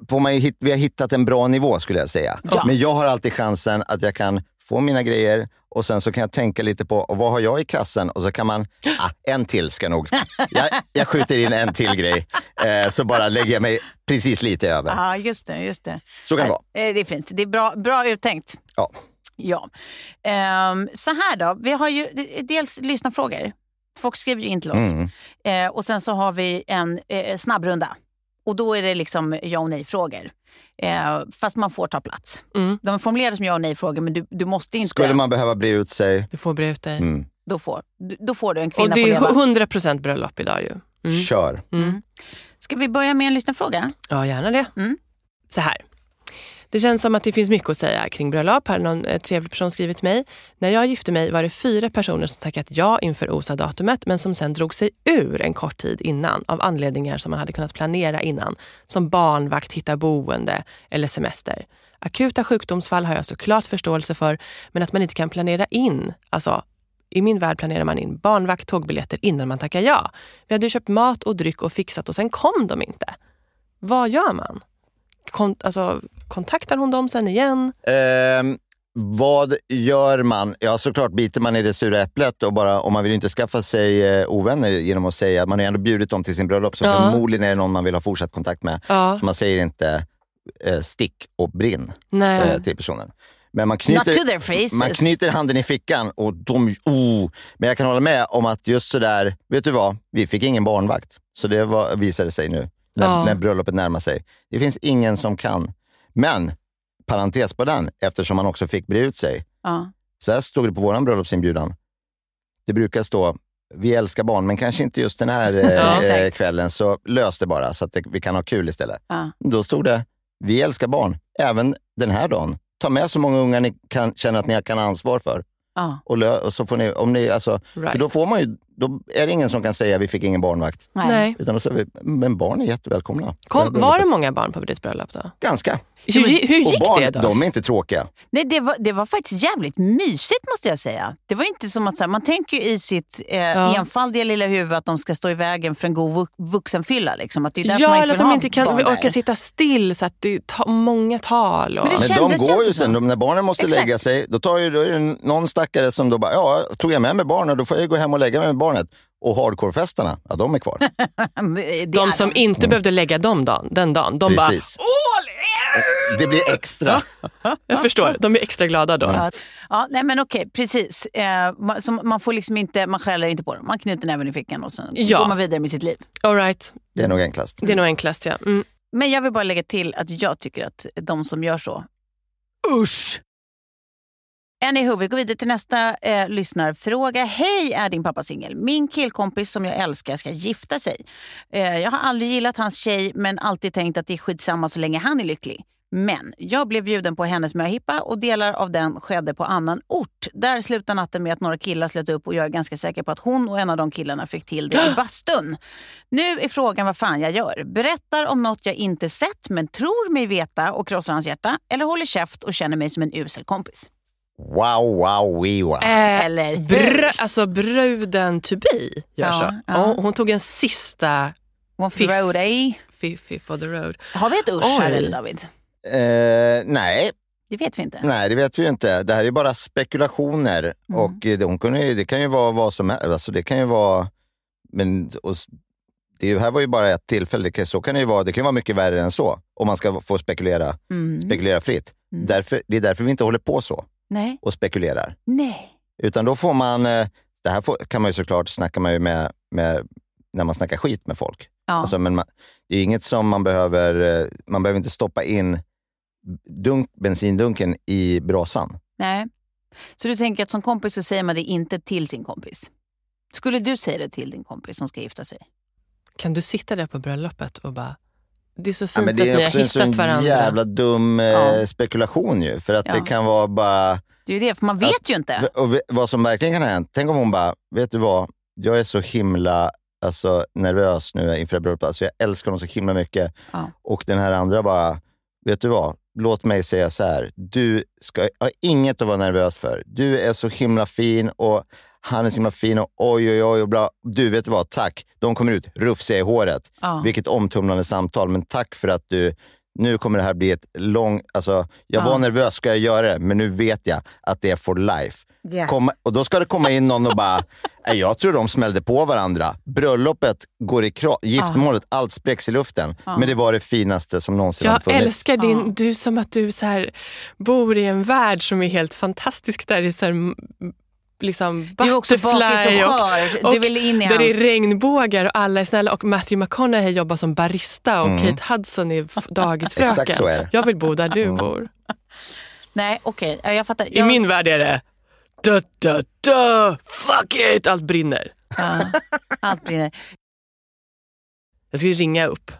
Speaker 3: får man hit, vi har hittat en bra nivå skulle jag säga.
Speaker 1: Ja.
Speaker 3: Men jag har alltid chansen att jag kan få mina grejer och sen så kan jag tänka lite på vad har jag i kassen och så kan man, ah, en till ska nog, jag, jag skjuter in en till grej eh, så bara lägger jag mig precis lite över.
Speaker 1: Ja, just det. Just det.
Speaker 3: Så kan det vara.
Speaker 1: Eh, Det är fint. Det är bra, bra uttänkt.
Speaker 3: Ja.
Speaker 1: Ja. Ehm, så här då, vi har ju dels lyssnarfrågor. Folk skriver ju in till oss.
Speaker 3: Mm.
Speaker 1: Eh, och sen så har vi en eh, snabbrunda. Och då är det liksom ja och nej-frågor. Eh, fast man får ta plats.
Speaker 2: Mm.
Speaker 1: De är formulerade som ja och nej-frågor men du, du måste inte.
Speaker 3: Skulle man behöva bre ut sig,
Speaker 2: Du får bre ut dig.
Speaker 3: mm,
Speaker 1: Då, får, du- då får du en
Speaker 2: Och
Speaker 1: kvinna
Speaker 2: det
Speaker 1: får
Speaker 2: är
Speaker 1: leva.
Speaker 2: 100% bröllop idag ju. Mm.
Speaker 3: kör.
Speaker 2: Mm.
Speaker 1: Ska vi börja med en lyssnarfråga?
Speaker 2: Ja, gärna det.
Speaker 1: Mm.
Speaker 2: Så här. Det känns som att det finns mycket att säga kring bröllop. Här har någon eh, trevlig person skrivit till mig. När jag gifte mig var det fyra personer som tackat ja inför OSA-datumet men som sen drog sig ur en kort tid innan av anledningar som man hade kunnat planera innan. Som barnvakt, hitta boende eller semester. Akuta sjukdomsfall har jag såklart förståelse för men att man inte kan planera in, alltså i min värld planerar man in barnvakt, tågbiljetter innan man tackar ja. Vi hade ju köpt mat och dryck och fixat och sen kom de inte. Vad gör man? Kon alltså, kontaktar hon dem sen igen?
Speaker 3: Ehm, vad gör man? Ja, såklart biter man i det sura äpplet och bara, om man vill inte skaffa sig eh, ovänner genom att säga att man har ändå bjudit dem till sin bröllop, så
Speaker 2: Ja.
Speaker 3: förmodligen är det någon man vill ha fortsatt kontakt med.
Speaker 2: Ja.
Speaker 3: Så man säger inte eh, stick och brinn
Speaker 2: Nej.
Speaker 3: eh, till personen. Men man
Speaker 1: Not to
Speaker 3: knyter,
Speaker 1: their faces.
Speaker 3: man knyter handen i fickan och de, oh. Men jag kan hålla med om att just sådär, vet du vad? Vi fick ingen barnvakt. Så det var, visade sig nu när,
Speaker 2: Ja.
Speaker 3: när bröllopet närmar sig. Det finns ingen som kan. Men, parentes på den, eftersom man också fick bre ut sig.
Speaker 1: Ja.
Speaker 3: Så här stod det på vår bröllopsinbjudan. Det brukar stå, vi älskar barn, men kanske inte just den här eh, kvällen, så lös det bara så att det, vi kan ha kul istället.
Speaker 1: Ja.
Speaker 3: Då stod det, vi älskar barn, även den här dagen. Ta med så många ungar ni kan, känner att ni kan ha ansvar för.
Speaker 1: Ja.
Speaker 3: Och, lö, och så får ni, om ni, alltså,
Speaker 2: Right.
Speaker 3: För då, får man ju, då är det ingen som kan säga vi fick ingen barnvakt.
Speaker 1: Nej.
Speaker 3: Utan då säger vi, men barn är jättevälkomna.
Speaker 2: Kom, var det många barn på ditt bröllop då?
Speaker 3: Ganska.
Speaker 2: Hur, hur
Speaker 3: och
Speaker 2: gick
Speaker 3: barn,
Speaker 2: det då?
Speaker 3: de är inte tråkiga.
Speaker 1: Nej, det var, det var faktiskt jävligt mysigt måste jag säga. Det var inte som att så här, man tänker ju i sitt eh,
Speaker 2: Ja.
Speaker 1: enfaldiga lilla huvud att de ska stå i vägen för en god vux- vuxenfylla. Liksom. Att det är därför
Speaker 2: Ja,
Speaker 1: man
Speaker 2: eller
Speaker 1: inte
Speaker 2: att de inte kan orka sitta still så att det tar många tal. Och...
Speaker 1: Men det
Speaker 3: Men de går ju sen, de, när barnen måste
Speaker 1: Exakt.
Speaker 3: lägga sig, då, tar ju, då är det någon stackare som då bara, ja, tog jag med mig barnen, då får jag gå hem och lägga mig med barnet. Och hardcore-festarna, ja de är kvar.
Speaker 1: Det- det
Speaker 2: de
Speaker 1: är
Speaker 2: som inte behövde lägga dem dagen, den dagen, de bara,
Speaker 3: Precis. Det blir extra.
Speaker 2: jag förstår, de är extra glada då.
Speaker 1: Ja, ja, nej men okej, precis. Eh, man, så man, får liksom inte, man skäller inte på dem. Man knyter näven i fickan och sen
Speaker 2: Ja.
Speaker 1: går man vidare med sitt liv.
Speaker 2: All right.
Speaker 3: Det är nog enklast.
Speaker 2: Det är nog enklast ja. Mm.
Speaker 1: Men jag vill bara lägga till att jag tycker att de som gör så, usch! Anywho, vi går vidare till nästa eh, lyssnarfråga. Hej, är din pappa singel? Min killkompis som jag älskar ska gifta sig. Eh, jag har aldrig gillat hans tjej men alltid tänkt att det är skitsamma så länge han är lycklig. Men jag blev bjuden på hennes möhippa och delar av den skedde på annan ort. Där slutar natten med att några killar slöt upp och jag är ganska säker på att hon och en av de killarna fick till det i bastun. Nu är frågan vad fan jag gör. Berättar om något jag inte sett men tror mig veta och krossar hans hjärta eller håller käft och känner mig som en usel kompis.
Speaker 3: Wow, wow, wee, wow.
Speaker 2: Eh,
Speaker 1: Eller?
Speaker 2: Br alltså bruden to be gör
Speaker 1: Ja,
Speaker 2: så.
Speaker 1: ja.
Speaker 2: Och hon tog en sista
Speaker 1: One for the road, eh?
Speaker 2: fiffi for the road.
Speaker 1: Har vi ett usch här
Speaker 2: Oj.
Speaker 1: eller David?
Speaker 3: Eh, nej,
Speaker 1: Det vet vi inte.
Speaker 3: nej, det vet vi inte. Det här är bara spekulationer. Och eh, de kunde, ju- det kan ju vara vad som helst. Alltså, det kan ju vara... Men, och, det här var ju bara ett tillfälle. Det kan, så kan det ju vara. Det kan ju vara mycket värre än så. Om man ska få spekulera,
Speaker 1: Mm.
Speaker 3: spekulera fritt.
Speaker 1: Mm.
Speaker 3: Därför, det är därför vi inte håller på så
Speaker 1: Nej.
Speaker 3: och spekulerar.
Speaker 1: Nej.
Speaker 3: Utan då får man, eh, det här får, kan man ju såklart snacka med, med, med när man snackar skit med folk.
Speaker 1: Ja.
Speaker 3: Alltså, men man, det är inget som man behöver, eh, man behöver inte stoppa in dunk, bensindunken i brasan.
Speaker 1: Nej. Så du tänker att som kompis så säger man det inte till sin kompis? Skulle du säga det till din kompis som ska gifta sig?
Speaker 2: Kan du sitta där på bröllopet och bara, det är så
Speaker 3: Ja,
Speaker 2: fint
Speaker 3: men
Speaker 2: att
Speaker 3: det
Speaker 2: ni
Speaker 3: är
Speaker 2: har
Speaker 3: också en
Speaker 2: hittat
Speaker 3: sån
Speaker 2: varandra.
Speaker 3: jävla dum eh,
Speaker 1: Ja.
Speaker 3: spekulation ju. För att
Speaker 1: Ja.
Speaker 3: det kan vara bara,
Speaker 1: Det är ju det, för man vet ju inte.
Speaker 3: och vad som verkligen kan ha hänt. Tänk om hon bara, vet du vad, jag är så himla alltså, nervös nu inför det bröllopet. Alltså, jag älskar honom så himla mycket. Och den här andra bara, vet du vad? Låt mig säga så här. Du ska ha inget att vara nervös för. Du är så himla fin och han är så himla fin och oj, oj, oj. Och bla. Du, vet vad? Tack. De kommer ut rufsiga i håret.
Speaker 1: Ja.
Speaker 3: Vilket omtumlande samtal. Men tack för att du, nu kommer det här bli ett långt, alltså jag
Speaker 1: Ja.
Speaker 3: var nervös, ska jag göra det? Men nu vet jag att det är for life.
Speaker 1: Ja.
Speaker 3: Komma, och då ska det komma in någon och bara, "Nej, jag tror de smällde på varandra. Bröllopet går i kras, giftermålet, allt spräcks i luften. Men det var det finaste som någonsin har
Speaker 2: Jag
Speaker 3: funnits.
Speaker 2: älskar din,
Speaker 1: Ja.
Speaker 2: du som att du så här, bor i en värld som är helt fantastisk. Där det är så här, liksom
Speaker 1: Du är också bakis
Speaker 2: Butterfly
Speaker 1: och skör.
Speaker 2: och
Speaker 1: Du vill in i
Speaker 2: där det
Speaker 1: hans...
Speaker 2: är regnbågar och alla är snälla och Matthew McConaughey jobbar som barista och
Speaker 3: Mm.
Speaker 2: Kate Hudson är dagisfröken.
Speaker 3: Exakt så är det.
Speaker 2: Jag vill bo där du bor.
Speaker 1: Nej, okej. Ja, Jag fattar.
Speaker 2: I
Speaker 1: Jag...
Speaker 2: min värld är det da, da, da, fuck it, allt brinner.
Speaker 1: Ja, allt brinner.
Speaker 2: Jag skulle ringa upp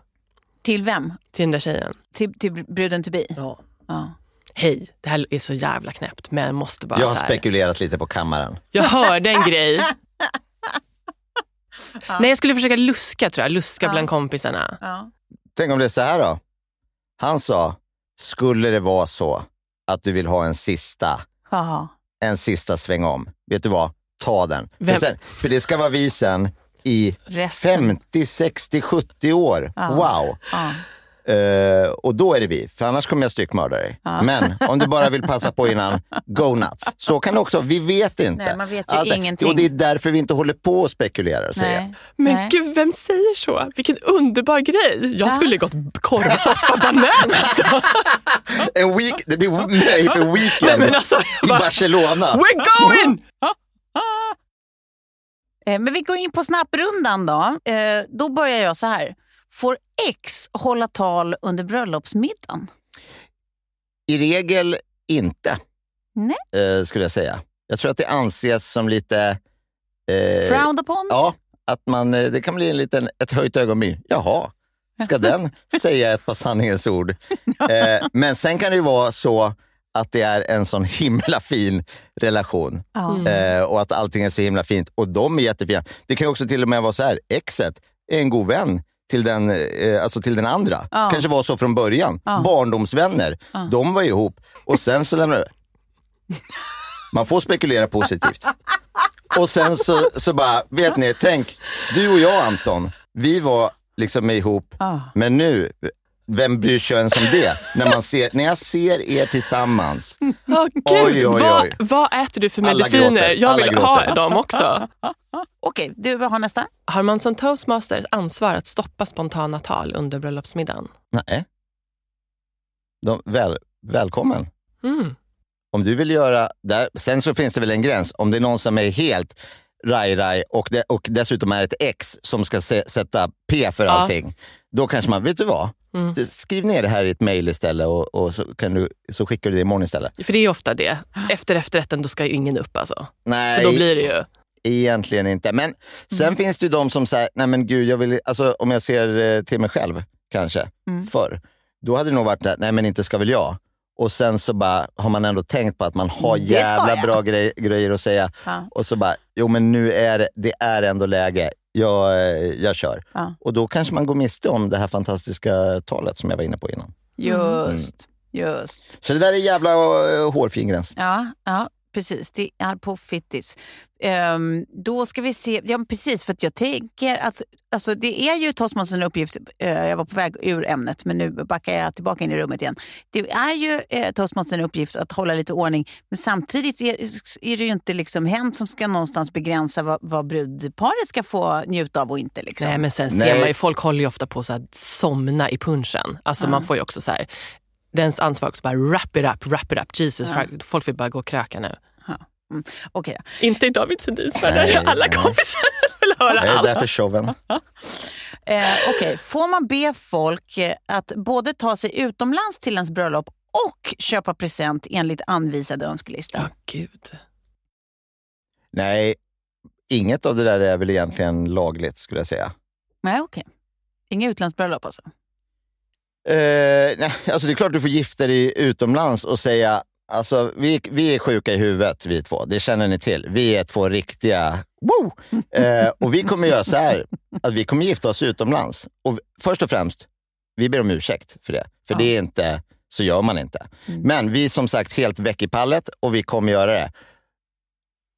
Speaker 1: Till vem?
Speaker 2: till den där tjejen.
Speaker 1: Till, till bruden to be?
Speaker 2: Ja.
Speaker 1: Ja.
Speaker 2: Hej, det här är så jävla knäppt men jag måste bara
Speaker 3: Jag har
Speaker 2: här.
Speaker 3: spekulerat lite på kammaren.
Speaker 2: Jag hörde en grej. Nej, jag skulle försöka luska tror jag. Luska
Speaker 1: Ja.
Speaker 2: bland kompisarna.
Speaker 1: Ja.
Speaker 3: Tänk om det är så här då. Han sa, skulle det vara så att du vill ha en sista,
Speaker 1: Jaha.
Speaker 3: en sista sväng om, vet du vad? Ta den. För, sen, för det ska vara vi sen i
Speaker 1: Resten.
Speaker 3: 50, 60, 70 år.
Speaker 1: Ja.
Speaker 3: Wow.
Speaker 1: Ja.
Speaker 3: Eh, och då är det vi, för annars kommer jag styckmörda dig. Men om du bara vill passa på innan, go nuts. Så kan det också, vi vet inte.
Speaker 1: Nej, man vet ju
Speaker 3: Allt
Speaker 1: ingenting.
Speaker 3: Och det är därför vi inte håller på och spekulerar och säger.
Speaker 1: Nej.
Speaker 2: Men
Speaker 1: Nej.
Speaker 2: gud, vem säger så? Vilken underbar grej. Jag skulle gått korvsoppa bananas då.
Speaker 3: En week, det blir möjligt
Speaker 2: Nej,
Speaker 3: weekend
Speaker 2: men alltså,
Speaker 3: i
Speaker 2: bara,
Speaker 3: Barcelona.
Speaker 2: We're going!
Speaker 1: Eh, Men vi går in på snapprundan då. Eh, Då börjar jag så här. Får ex hålla tal under bröllopsmiddagen?
Speaker 3: I regel inte,
Speaker 1: Nej.
Speaker 3: eh, skulle jag säga. Jag tror att det anses som lite... Eh,
Speaker 1: Frowned upon?
Speaker 3: ja, att man, eh, det kan bli en liten, ett höjt ögonbryn. Jaha, ska den säga ett par sanningens ord? Eh, men sen kan det ju vara så att det är en sån himla fin relation
Speaker 1: Ja.
Speaker 3: eh, och att allting är så himla fint och de är jättefina. Det kan ju också till och med vara så här, exet är en god vän till den, eh, alltså till den andra.
Speaker 1: Ja.
Speaker 3: Kanske var så från början.
Speaker 1: Ja.
Speaker 3: Barndomsvänner, de var ihop och sen så lämnade Man får spekulera positivt. Och sen så, så bara, vet ni, tänk, du och jag Anton, vi var liksom ihop,
Speaker 1: Ja.
Speaker 3: men nu, vem bryr sig ens om det? När, man ser, när jag ser er tillsammans,
Speaker 2: gud.
Speaker 3: Oj, oj, oj.
Speaker 2: Vad, vad äter du för
Speaker 3: Alla
Speaker 2: mediciner?
Speaker 3: gråter.
Speaker 2: Jag vill ha dem också.
Speaker 1: Okej, du har nästa.
Speaker 2: Har man som toastmaster ett ansvar att stoppa spontana tal under bröllopsmiddagen?
Speaker 3: nej. De, väl, välkommen.
Speaker 2: Mm.
Speaker 3: Om du vill göra, där, sen så finns det väl en gräns. Om det är någon som är helt raj-raj och, det, och dessutom är ett ex som ska se, sätta P för
Speaker 2: Ja.
Speaker 3: allting. Då kanske man, vet du vad?
Speaker 2: Mm.
Speaker 3: Skriv ner det här i ett mejl istället och, och så, kan du, så skickar du det imorgon istället.
Speaker 2: För det är ofta det. Efter efterrätten då ska ju ingen upp alltså.
Speaker 3: Nej,
Speaker 2: För då blir det ju...
Speaker 3: egentligen inte. Men sen finns det ju de som säger, nej men gud, jag vill, alltså, om jag ser eh, till mig själv kanske,
Speaker 1: Mm.
Speaker 3: förr. Då hade det nog varit, nej men inte ska väl jag. Och sen så bara har man ändå tänkt på att man har jävla bra grej, grejer att säga.
Speaker 1: Ja.
Speaker 3: Och så bara, jo men nu är det, det är ändå läge. Jag, eh, jag kör.
Speaker 1: Ja.
Speaker 3: Och då kanske man går miste om det här fantastiska talet som jag var inne på innan.
Speaker 1: Just, just.
Speaker 3: Så det där är jävla uh, hårfin gräns.
Speaker 1: Ja, ja, precis. Det är på fittis. Ehm, då ska vi se. Ja, precis. För att jag tänker att alltså, det är ju toastmasters uppgift. eh, jag var på väg ur ämnet, men nu backar jag tillbaka in i rummet igen. Det är ju eh, toastmasters uppgift att hålla lite ordning. Men samtidigt är, är det ju inte liksom hen som ska någonstans begränsa vad, vad brudparet ska få njuta av och inte. Liksom.
Speaker 2: Nej men sen
Speaker 3: Nej.
Speaker 2: ser man ju, folk håller ju ofta på så att somna i punchen. Alltså man får ju också så här, dens ansvar också bara wrap it up, wrap it up. Jesus, folk vill bara gå och kröka nu.
Speaker 1: Mm. Okej då.
Speaker 2: Inte i David Sundins värld, där alla
Speaker 3: nej.
Speaker 2: kompisar vill höra
Speaker 3: Jag är
Speaker 2: allt.
Speaker 3: där för showen.
Speaker 1: Eh, Okej, får man be folk eh, att både ta sig utomlands till ens bröllop och köpa present enligt anvisad önskelista?
Speaker 2: Ja, gud.
Speaker 3: Nej, inget av det där är väl egentligen lagligt skulle jag säga.
Speaker 1: Nej, okej. Inga utlandsbröllop alltså?
Speaker 3: Eh, nej, alltså det är klart du får gifta dig utomlands och säga Alltså, vi, vi är sjuka i huvudet vi två, det känner ni till. Vi är två riktiga... Woo! Eh, och vi kommer göra så här, att vi kommer gifta oss utomlands. Och först och främst, vi ber om ursäkt för det. För
Speaker 1: Ja.
Speaker 3: det är inte, så gör man inte. Men vi är som sagt helt väck i pallet och vi kommer göra det.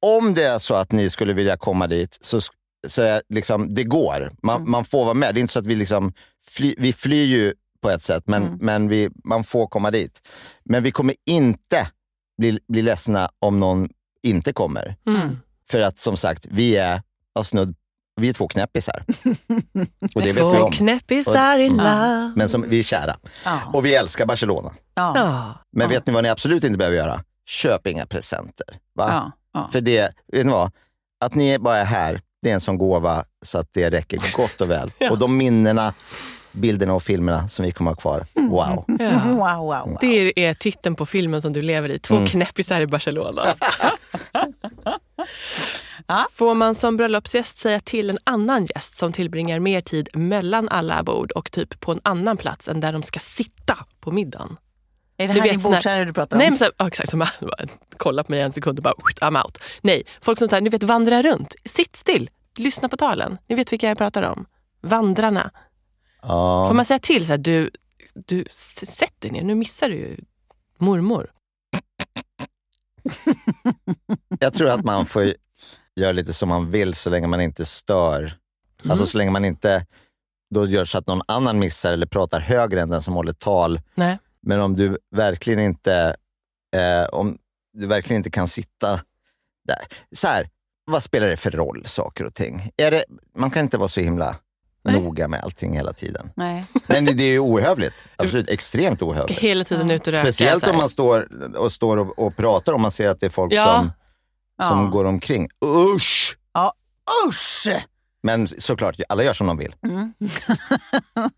Speaker 3: Om det är så att ni skulle vilja komma dit, så, så är liksom, det går. Man, man får vara med. Det är inte så att vi liksom, fly, vi flyr ju på ett sätt, men,
Speaker 1: Mm.
Speaker 3: men vi, man får komma dit. Men vi kommer inte bli, bli ledsna om någon inte kommer.
Speaker 2: Mm.
Speaker 3: För att som sagt, vi är, snudd, vi är två knäppisar. Och det vet vi
Speaker 2: Två
Speaker 3: om.
Speaker 2: knäppisar i love.
Speaker 3: Men som, vi är kära.
Speaker 1: Ja.
Speaker 3: Och vi älskar Barcelona.
Speaker 1: Ja.
Speaker 3: Men vet ni vad ni absolut inte behöver göra? Köp inga presenter. Va?
Speaker 1: Ja.
Speaker 3: För det, vet ni vad? Att ni bara är här, det är en sån gåva så att det räcker gott och väl.
Speaker 2: Ja.
Speaker 3: Och de minnena, bilderna och filmerna som vi kommer ha kvar, wow.
Speaker 2: Ja.
Speaker 1: Wow, wow, wow.
Speaker 2: Det är titeln på filmen som du lever i. Två
Speaker 3: Mm.
Speaker 2: knäppisar i Barcelona. Får man som bröllopsgäst säga till en annan gäst som tillbringar mer tid mellan alla bord och typ på en annan plats än där de ska sitta på middagen?
Speaker 1: Är det
Speaker 2: Du
Speaker 1: här
Speaker 2: vet
Speaker 1: din
Speaker 2: här-
Speaker 1: bordsherre du pratar om?
Speaker 2: Nej, men så, här, ja, exakt. Som kolla på mig en sekund och bara I'm out. Nej, folk som tar, ni vet vandra runt. Sitt still, lyssna på talen. Ni vet vilka jag pratar om. Vandrarna.
Speaker 3: Ja.
Speaker 2: Får man säga till så här, du, du sätt dig ner, nu missar du ju mormor.
Speaker 3: Jag tror att man får göra lite som man vill så länge man inte stör. Alltså så länge man inte då gör så att någon annan missar eller pratar högre än den som håller tal.
Speaker 2: Nej.
Speaker 3: Men om du verkligen inte, eh, om du verkligen inte kan sitta där. Så här, vad spelar det för roll, saker och ting? Är det, man kan inte vara så himla
Speaker 2: Nej.
Speaker 3: noga med allting hela tiden.
Speaker 1: Nej.
Speaker 3: Men det är ju ohövligt. Absolut, extremt ohövligt.
Speaker 2: hela tiden ut och röka.
Speaker 3: Speciellt om man står och, står och, och pratar om man ser att det är folk
Speaker 2: Ja.
Speaker 3: som, som
Speaker 1: Ja.
Speaker 3: går omkring. Usch!
Speaker 1: Usch!
Speaker 3: Men såklart, alla gör som de vill.
Speaker 1: Mm.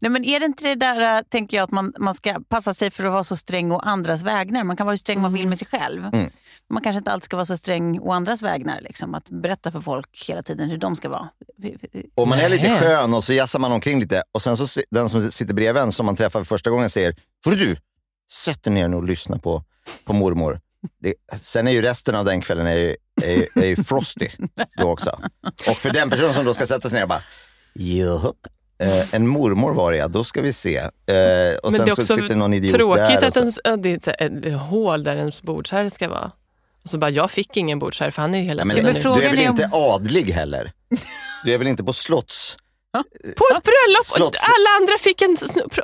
Speaker 1: Nej, men är det inte det där, äh, tänker jag, att man, man ska passa sig för att vara så sträng å andras vägnar? Man kan vara hur sträng man vill med sig själv.
Speaker 3: Mm.
Speaker 1: Man kanske inte alltid ska vara så sträng å andras vägnar. Liksom, att berätta för folk hela tiden hur de ska vara.
Speaker 3: Och man är lite skön och så jassar man omkring lite och sen så den som sitter bredvid en som man träffar för första gången säger Hörru du, sätt dig ner nu och lyssna på, på mormor. Det, sen är ju resten av den kvällen är ju, är, ju- är ju frosty då också. Och för den personen som då ska sätta sig ner och bara Japp, eh, en mormor var det ja, då ska vi se. Eh, och
Speaker 2: Men
Speaker 3: sen
Speaker 2: det är
Speaker 3: så sitter någon idiot
Speaker 2: Tråkigt
Speaker 3: där.
Speaker 2: att
Speaker 3: så-
Speaker 2: en, det är ett, ett hål där ens bordsherre ska vara. Och så bara, jag fick ingen bordsherre för han är ju hela
Speaker 3: Ja, men,
Speaker 2: tiden
Speaker 1: men
Speaker 3: du är väl
Speaker 1: är om-
Speaker 3: inte adlig heller? Du är väl inte på slotts...
Speaker 2: På ett bröllop! och
Speaker 3: Slotts-
Speaker 2: Alla andra fick en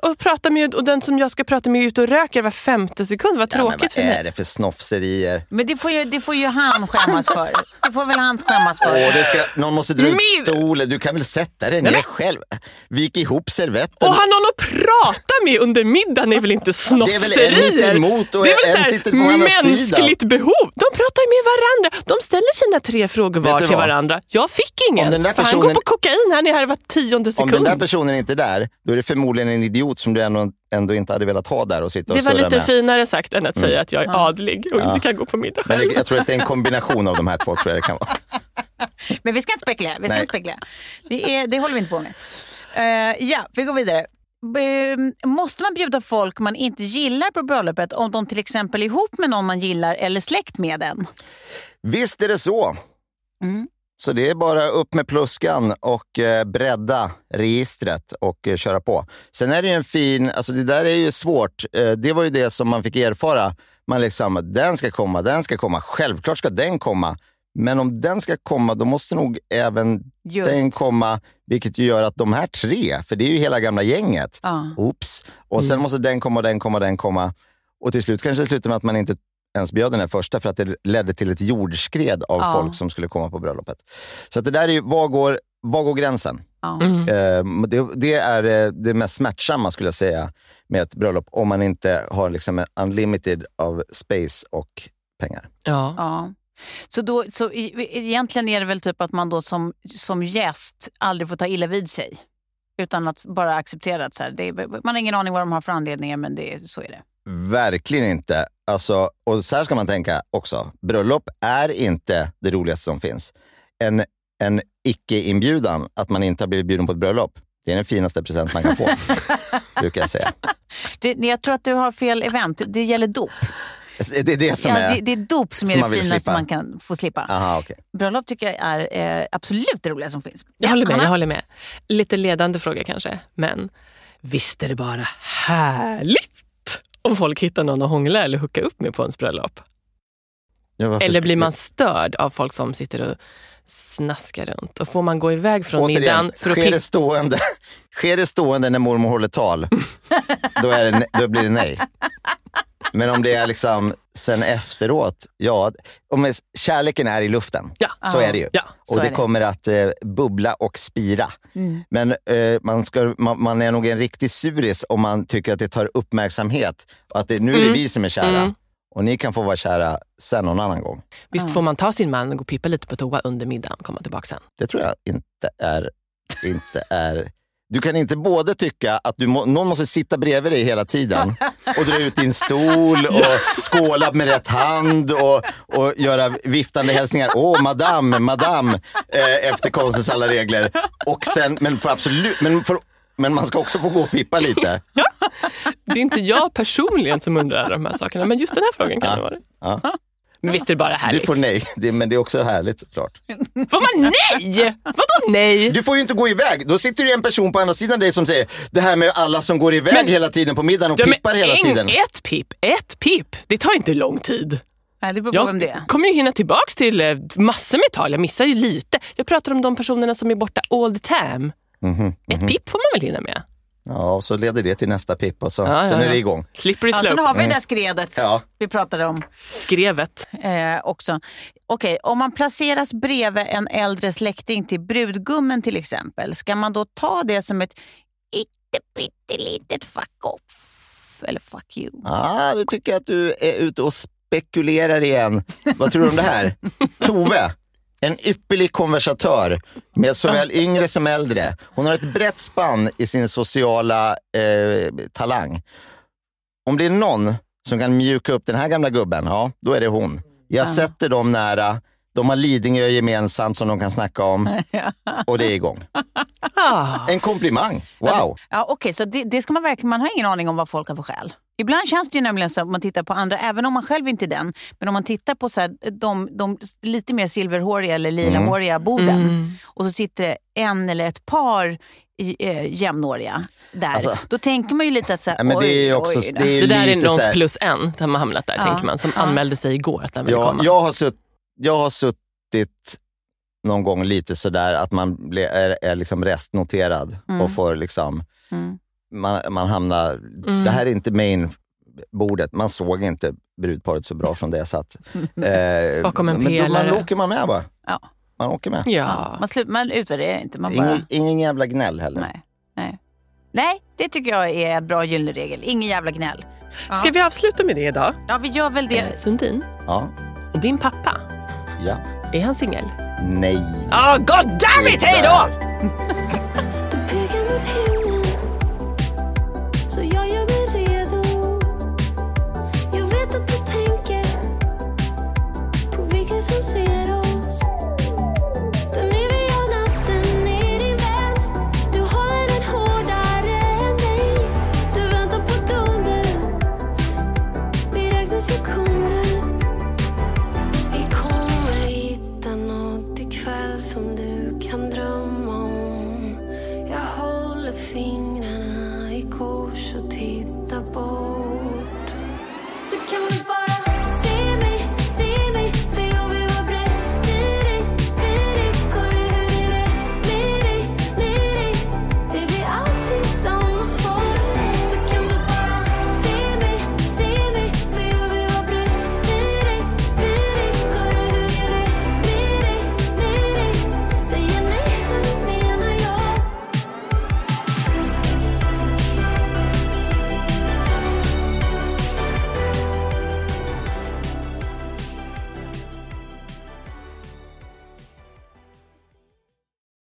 Speaker 2: att prata med och den som jag ska prata med är ute och röker var femte sekund. Vad
Speaker 3: Ja, men
Speaker 2: tråkigt för
Speaker 3: vad är
Speaker 2: mig.
Speaker 3: det för snofserier?
Speaker 1: Men det får, ju, det får ju han skämmas för. Det får väl han skämmas för.
Speaker 3: Åh, det ska, någon måste dra ut
Speaker 2: Min-
Speaker 3: stolen. Du kan väl sätta dig ner
Speaker 2: men-
Speaker 3: själv. Vik ihop servetten.
Speaker 2: Och ha någon att prata med under middagen är väl inte
Speaker 3: Det är
Speaker 2: snofserier?
Speaker 3: väl en mitt emot och
Speaker 2: det är väl
Speaker 3: en sitter på andra
Speaker 2: mänskligt
Speaker 3: sidan.
Speaker 2: behov. De pratar med varandra. De ställer sina tre frågor var till
Speaker 3: vad?
Speaker 2: varandra. Jag fick ingen. För Han
Speaker 3: personen-
Speaker 2: går på kokain, han är här var tionde
Speaker 3: Om
Speaker 2: sekund.
Speaker 3: den där personen inte är där, då är det förmodligen en idiot som du ändå, ändå inte hade velat ha där och sitta och
Speaker 2: det var lite
Speaker 3: med.
Speaker 2: finare sagt än att
Speaker 3: Mm.
Speaker 2: säga att jag är adlig och inte kan gå på middag
Speaker 3: Men
Speaker 2: själv.
Speaker 3: det, jag tror att det är en kombination av de här två. Tror jag det kan vara.
Speaker 1: Men vi ska inte spekulera. Vi ska
Speaker 3: Nej.
Speaker 1: inte spekulera. Det, är, det håller vi inte på med. Eh, ja, vi går vidare. Ehm, måste man bjuda folk man inte gillar på bröllopet om de till exempel är ihop med någon man gillar eller släkt med den?
Speaker 3: Visst är det så.
Speaker 1: Mm.
Speaker 3: Så det är bara upp med pluskan och eh, bredda registret och eh, köra på. Sen är det ju en fin, alltså det där är ju svårt. Eh, det var ju det som man fick erfara. Man liksom, den ska komma, den ska komma. Självklart ska den komma. Men om den ska komma, då måste nog även
Speaker 1: Just.
Speaker 3: den komma. Vilket ju gör att de här tre, för det är ju hela gamla gänget.
Speaker 1: Ja.
Speaker 3: Oops. Och sen måste den komma, den komma, den komma. Och till slut kanske det slutar med att man inte ens bjöd den här första för att det ledde till ett jordskred av
Speaker 1: Ja.
Speaker 3: folk som skulle komma på bröllopet. Så att det där är ju, var går, var går gränsen?
Speaker 1: Ja.
Speaker 2: Mm.
Speaker 3: Eh, det, det är eh, det mest smärtsamma skulle jag säga med ett bröllop om man inte har liksom en unlimited av space och pengar.
Speaker 2: Ja.
Speaker 1: Ja. Så, då, så e- egentligen är det väl typ att man då som, som gäst aldrig får ta illa vid sig. Utan att bara acceptera att så här, det är, man har ingen aning vad de har för anledningar men det, är- så är det.
Speaker 3: Verkligen inte. Alltså, och så här ska man tänka också. Bröllop är inte det roligaste som finns. En, en icke-inbjudan, att man inte har blivit bjuden på ett bröllop, det är den finaste present man kan få. brukar jag säga.
Speaker 1: det. Jag tror att du har fel event. Det gäller dop.
Speaker 3: Det är det som
Speaker 1: Ja,
Speaker 3: är...
Speaker 1: det, det är dop som,
Speaker 3: som
Speaker 1: är det finaste man kan få slippa.
Speaker 3: Aha, okay.
Speaker 1: Bröllop tycker jag är eh, absolut det roligaste som finns.
Speaker 2: Jag håller med, jag håller med. Lite ledande fråga kanske, men visst är det bara härligt om folk hittar någon att hångla eller hooka upp med på ens bröllop?
Speaker 3: Ja,
Speaker 2: Eller blir man störd av folk som sitter och snaskar runt? Och får man gå iväg från
Speaker 3: Återigen,
Speaker 2: middagen för att
Speaker 3: sker, det stående, sker det stående när mormor håller tal, då, är det, då blir det nej. Men om det är liksom sen efteråt, ja, om kärleken är i luften,
Speaker 2: Ja.
Speaker 3: så är det ju.
Speaker 2: Ja,
Speaker 3: och det
Speaker 1: det.
Speaker 3: kommer att eh, bubbla och spira.
Speaker 1: Mm.
Speaker 3: Men eh, man, ska, man, man är nog en riktig suris om man tycker att det tar uppmärksamhet. Och att det, nu är det
Speaker 2: Mm.
Speaker 3: vi som är kära.
Speaker 2: Mm.
Speaker 3: Och ni kan få vara kära sen någon annan gång.
Speaker 2: Visst får man ta sin man och gå och pippa lite på toa under middagen och komma tillbaka sen?
Speaker 3: Det tror jag inte är... Inte är du kan inte både tycka att du må, någon måste sitta bredvid dig hela tiden och dra ut din stol och skåla med rätt hand och, och göra viftande hälsningar. Åh, madame, madame, eh, efter konstens alla regler. Och sen, men, för absolut, men, för, men man ska också få gå och pippa lite.
Speaker 2: Det är inte jag personligen som undrar de här sakerna, men just den här frågan kan det vara.
Speaker 3: Ja.
Speaker 2: Men visst är det bara
Speaker 3: Du
Speaker 2: härligt?
Speaker 3: får nej, det, men det är också härligt såklart.
Speaker 2: Får man nej? Vadå nej?
Speaker 3: Du får ju inte gå iväg. Då sitter det en person på andra sidan dig som säger det här med alla som går iväg
Speaker 2: Men-
Speaker 3: hela tiden på middagen och
Speaker 2: Ja,
Speaker 3: pippar hela
Speaker 2: en-
Speaker 3: tiden.
Speaker 2: Ett pip, ett pip. Det tar inte lång tid.
Speaker 1: Nej, det beror på vem det är.
Speaker 2: Jag kommer ju hinna tillbaks till eh, massor med tal. Jag missar ju lite. Jag pratar om de personerna som är borta all the time.
Speaker 3: Mhm,
Speaker 2: Ett pip får man väl hinna med?
Speaker 3: Ja, och så leder det till nästa pipp och så,
Speaker 2: Ja,
Speaker 3: sen
Speaker 2: ja,
Speaker 3: är det
Speaker 2: ja.
Speaker 3: igång.
Speaker 2: Slippery
Speaker 1: Ja, sen
Speaker 2: slope.
Speaker 1: har vi det där skredet
Speaker 3: Ja.
Speaker 1: vi pratade om
Speaker 2: Skrevet.
Speaker 1: eh, också. Okej, om man placeras bredvid en äldre släkting till brudgummen till exempel, ska man då ta det som ett pyttelitet fuck off? Eller fuck you?
Speaker 3: Ah, du tycker att du är ute och spekulerar igen. Vad tror du om det här? Tove, en ypperlig konversatör med såväl yngre som äldre. Hon har ett brett spann i sin sociala eh, talang. Om det är någon som kan mjuka upp den här gamla gubben, ja, då är det hon. Jag sätter dem nära. De har Lidingö gemensamt som de kan snacka om och det är igång.
Speaker 2: Ah.
Speaker 3: En komplimang. Wow.
Speaker 1: Ja, Okej, så det, det ska man verkligen, man har ingen aning om vad folk har för skäl. Ibland känns det ju nämligen så om man tittar på andra, även om man själv inte är den, men om man tittar på så här, de, de lite mer silverhåriga eller lilahåriga borden och så sitter det en eller ett par eh, jämnåriga där.
Speaker 3: Alltså-
Speaker 1: då tänker man ju lite att så här,
Speaker 3: men det är
Speaker 1: oj,
Speaker 3: också,
Speaker 1: oj,
Speaker 3: det är
Speaker 2: Det där är någons plus en, där man hamnat där
Speaker 1: Ja.
Speaker 2: tänker man, som
Speaker 1: Ja.
Speaker 2: anmälde sig igår att den ville
Speaker 3: Ja,
Speaker 2: komma.
Speaker 3: jag, har sutt, jag har suttit någon gång lite sådär att man ble, är, är liksom restnoterad och får liksom,
Speaker 1: Mm.
Speaker 3: man, man hamnar,
Speaker 2: Mm.
Speaker 3: det här är inte mainbordet, man såg inte brudparet så bra från det. Så att, eh,
Speaker 2: Bakom en
Speaker 3: men då
Speaker 2: pelare.
Speaker 3: man åker man med bara.
Speaker 1: Ja.
Speaker 3: Man åker med.
Speaker 1: Ja.
Speaker 2: Ja.
Speaker 1: Man, slut, man utvärderar inte, man bara...
Speaker 3: Ingen, ingen jävla gnäll heller.
Speaker 1: Nej, nej. nej, det tycker jag är en bra gyllene regel. Ingen jävla gnäll. Ja.
Speaker 2: Ska vi avsluta med det idag?
Speaker 1: Ja, vi gör väl
Speaker 2: Eh,
Speaker 1: det.
Speaker 2: Sundin,
Speaker 3: Ja,
Speaker 2: din pappa,
Speaker 3: ja,
Speaker 2: är han singel?
Speaker 3: nej.
Speaker 2: Ah, god damn it, hej då!